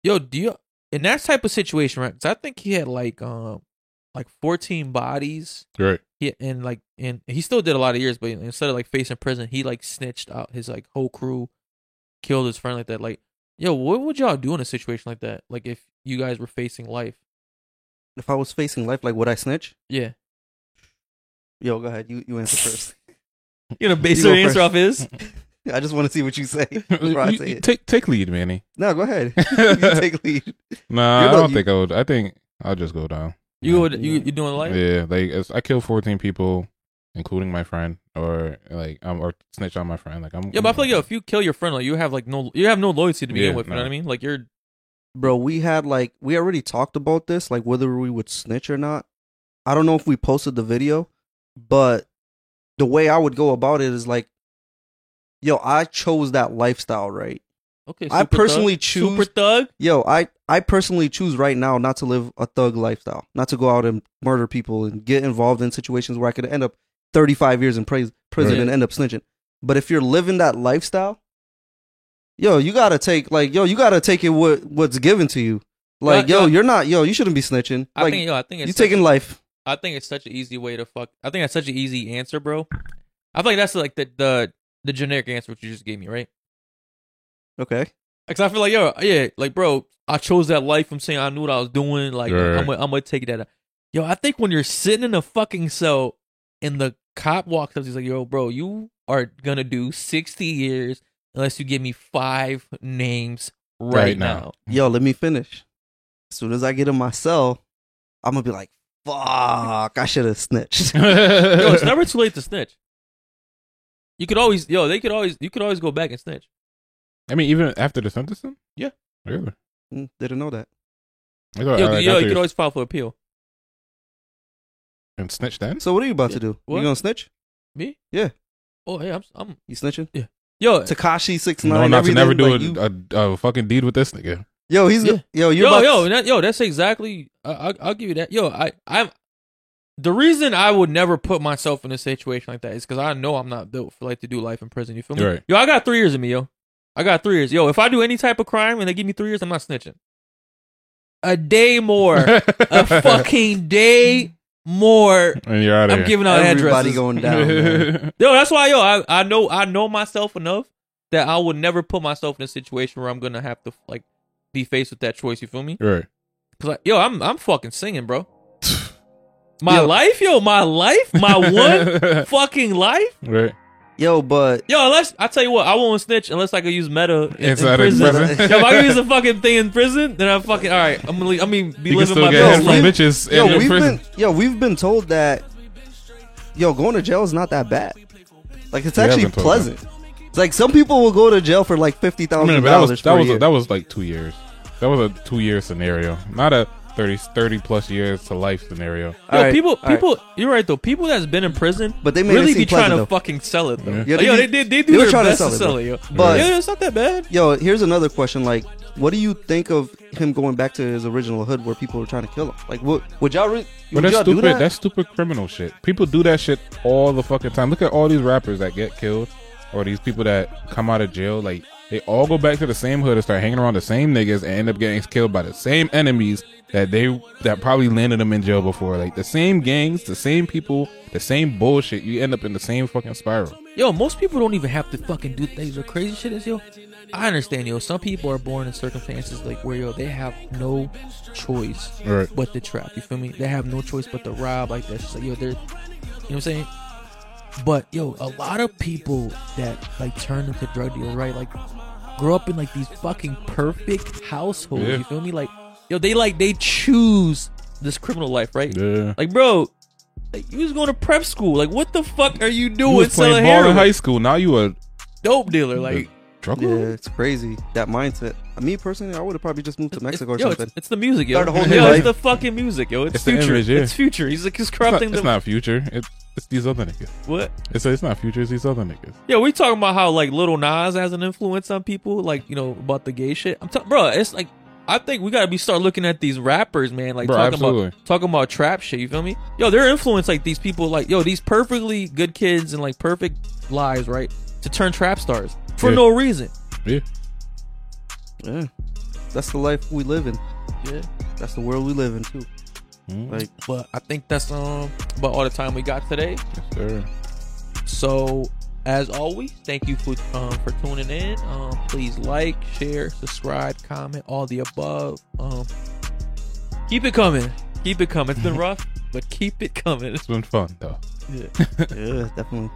yo do you in that type of situation right 'cause i think he had like um like 14 bodies Right. he and like and he still did a lot of years, but instead of like facing prison, he like snitched out his like whole crew, killed his friend like that. Like, yo, what would y'all do in a situation like that? Like if you guys were facing life? If I was facing life, like would I snitch? Yeah, Yo, go ahead. You you answer first. you gonna base You your answer first. off his? I just want to see what you say before I You- say you take take lead, Manny. No, go ahead. you take lead. Nah, You're I don't you- think I would. I think I'll just go down. You would you you doing life? Yeah, like it's, I killed 14 people, including my friend, or like I'm or snitch on my friend. Like I'm. Yeah, but I feel like yo, if you kill your friend, like you have like no, you have no loyalty to begin Yeah, with. You know what I mean? Like you're Bro, we had like we already talked about this, like whether we would snitch or not. I don't know if we posted the video, but the way I would go about it is like, yo, I chose that lifestyle, right? okay. I personally thug, choose- super thug. Yo, I I personally choose right now not to live a thug lifestyle, not to go out and murder people and get involved in situations where I could end up 35 years in pris- prison Right. and end up snitching. But if you're living that lifestyle, yo, you gotta take like yo, you gotta take it what what's given to you. Like yo, yeah. you're not yo, you shouldn't be snitching. I Like think yo, I think it's you such- taking life. I think it's such an easy way to fuck. I think that's such an easy answer, bro. I feel like that's like the the the generic answer which you just gave me, right? Okay. Because I feel like yo, yeah, like bro, I chose that life. I'm saying I knew what I was doing. Like Right. I'm, gonna- I'm gonna take that. Yo, I think when you're sitting in a fucking cell and the cop walks up, he's like, "Yo, bro, you are gonna do 60 years unless you give me five names right, Right now. now. Yo, let me finish. As soon as I get in my cell, I'm gonna be like, fuck, I should have snitched. Yo, it's never too late to snitch. You could always, yo, they could always, you could always go back and snitch. I mean, even after the sentencing. Yeah. Really. Mm, Didn't know that. I thought, Yo, like, yo, after you could always file for appeal. and snitch then. So what are you about Yeah. to do? What? You gonna snitch? Me? Yeah. Oh, yeah, I'm, I'm. You snitching? Yeah. Yo, Tekashi six No, nine. not to never do everything, a, you- a, a fucking deed with this nigga. Yo, he's Yeah. yo. You're yo, about yo, to- that, yo, that's exactly. I, I, I'll give you that. Yo, I, I'm. The reason I would never put myself in a situation like that is because I know I'm not built for like to do life in prison. You feel me? Right. Yo, I got three years in me, yo. I got three years. Yo, if I do any type of crime and they give me three years, I'm not snitching. A day more, a fucking day more. and you're out of I'm here. giving out everybody addresses. going down. man. Yo, that's why, yo, I, I know, I know myself enough that I would never put myself in a situation where I'm gonna have to like be faced with that choice. You feel me? right. Cause like, yo, I'm I'm fucking singing, bro. My Yo. life, yo, my life, my one fucking life. right. Yo, but Yo, unless I tell you what, I won't snitch unless I can use meta in, in Inside of prison. prison. Yo, if I can use a fucking thing in prison, then I'm fucking all right. I'm gonna, leave- I mean, be You living still my get Yo, best life. bitches yo, in we've prison. been yo, we've been told that yo, going to jail is not that bad. Like it's We actually been told pleasant. It's like some people will go to jail for like fifty I mean, but that was dollars that for a was that was like two years. That was a two year scenario, not a 30, 30 plus years to life scenario. Yo, All right, people, all right. people, you're right though. People that's been in prison, But they made really seem be trying pleasant, to though. fucking sell it though. Yeah. Like, they yo, they did- did, they do they were their trying to best sell to it, sell though. it, yo. But- yeah, it's not that bad. Yo, here's another question. Like, what do you think of him going back to his original hood where people were trying to kill him? Like, what would y'all, re- But would that's y'all do stupid. that? That's stupid criminal shit. People do that shit all the fucking time. Look at all these rappers that get killed, or these people that come out of jail. Like they all go back to the same hood and start hanging around the same niggas and end up getting killed by the same enemies that they that probably landed them in jail before. Like the same gangs, the same people, the same bullshit. You end up in the same fucking spiral. Yo, most people don't even have to fucking do things. The crazy shit is, yo, I understand, yo. Some people are born in circumstances like where, yo, they have no choice Right. but to trap. You feel me? They have no choice but to rob like that. Just like, yo, they're, you know what I'm saying? But yo, a lot of people that like turn into drug dealers, right? Like grow up in like these fucking perfect households. Yeah. You feel me? Like yo, they like they choose this criminal life, right? Yeah. Like bro, like you was going to prep school. Like what the fuck are you You doing was playing ball in high school. Now you a Dope dealer, like. Drug Yeah, lord? it's crazy that mindset. Me personally, I would have probably just moved to Mexico it's, yo, or it's, something. it's the music, yo. Start a whole new yo, life. it's the fucking music, yo. It's, It's the future. image, yeah. It's future. He's like he's It's not, corrupting it's the not future. It, it's these other niggas. what? It's it's not future. It's these other niggas. Yeah, we talking about how like Lil Nas has an influence on people, like you know about the gay shit. I'm talking, bro. It's like I think we gotta be start looking at these rappers, man. Like Bro, talking absolutely. about talking about trap shit. You feel me? Yo, they're influenced like these people, like yo, these perfectly good kids and like perfect lives, right? To turn trap stars for Yeah. no reason. Yeah. yeah, that's the life we live in. Yeah. That's the world we live in too. Mm, Like, But I think that's um about all the time we got today. yes, sir. So, as always, thank you for um, for tuning in. Um, please like, share, subscribe, comment, all the above. Um, keep it coming. Keep it coming. It's been rough, but keep it coming. It's been fun though. Yeah. yeah, definitely.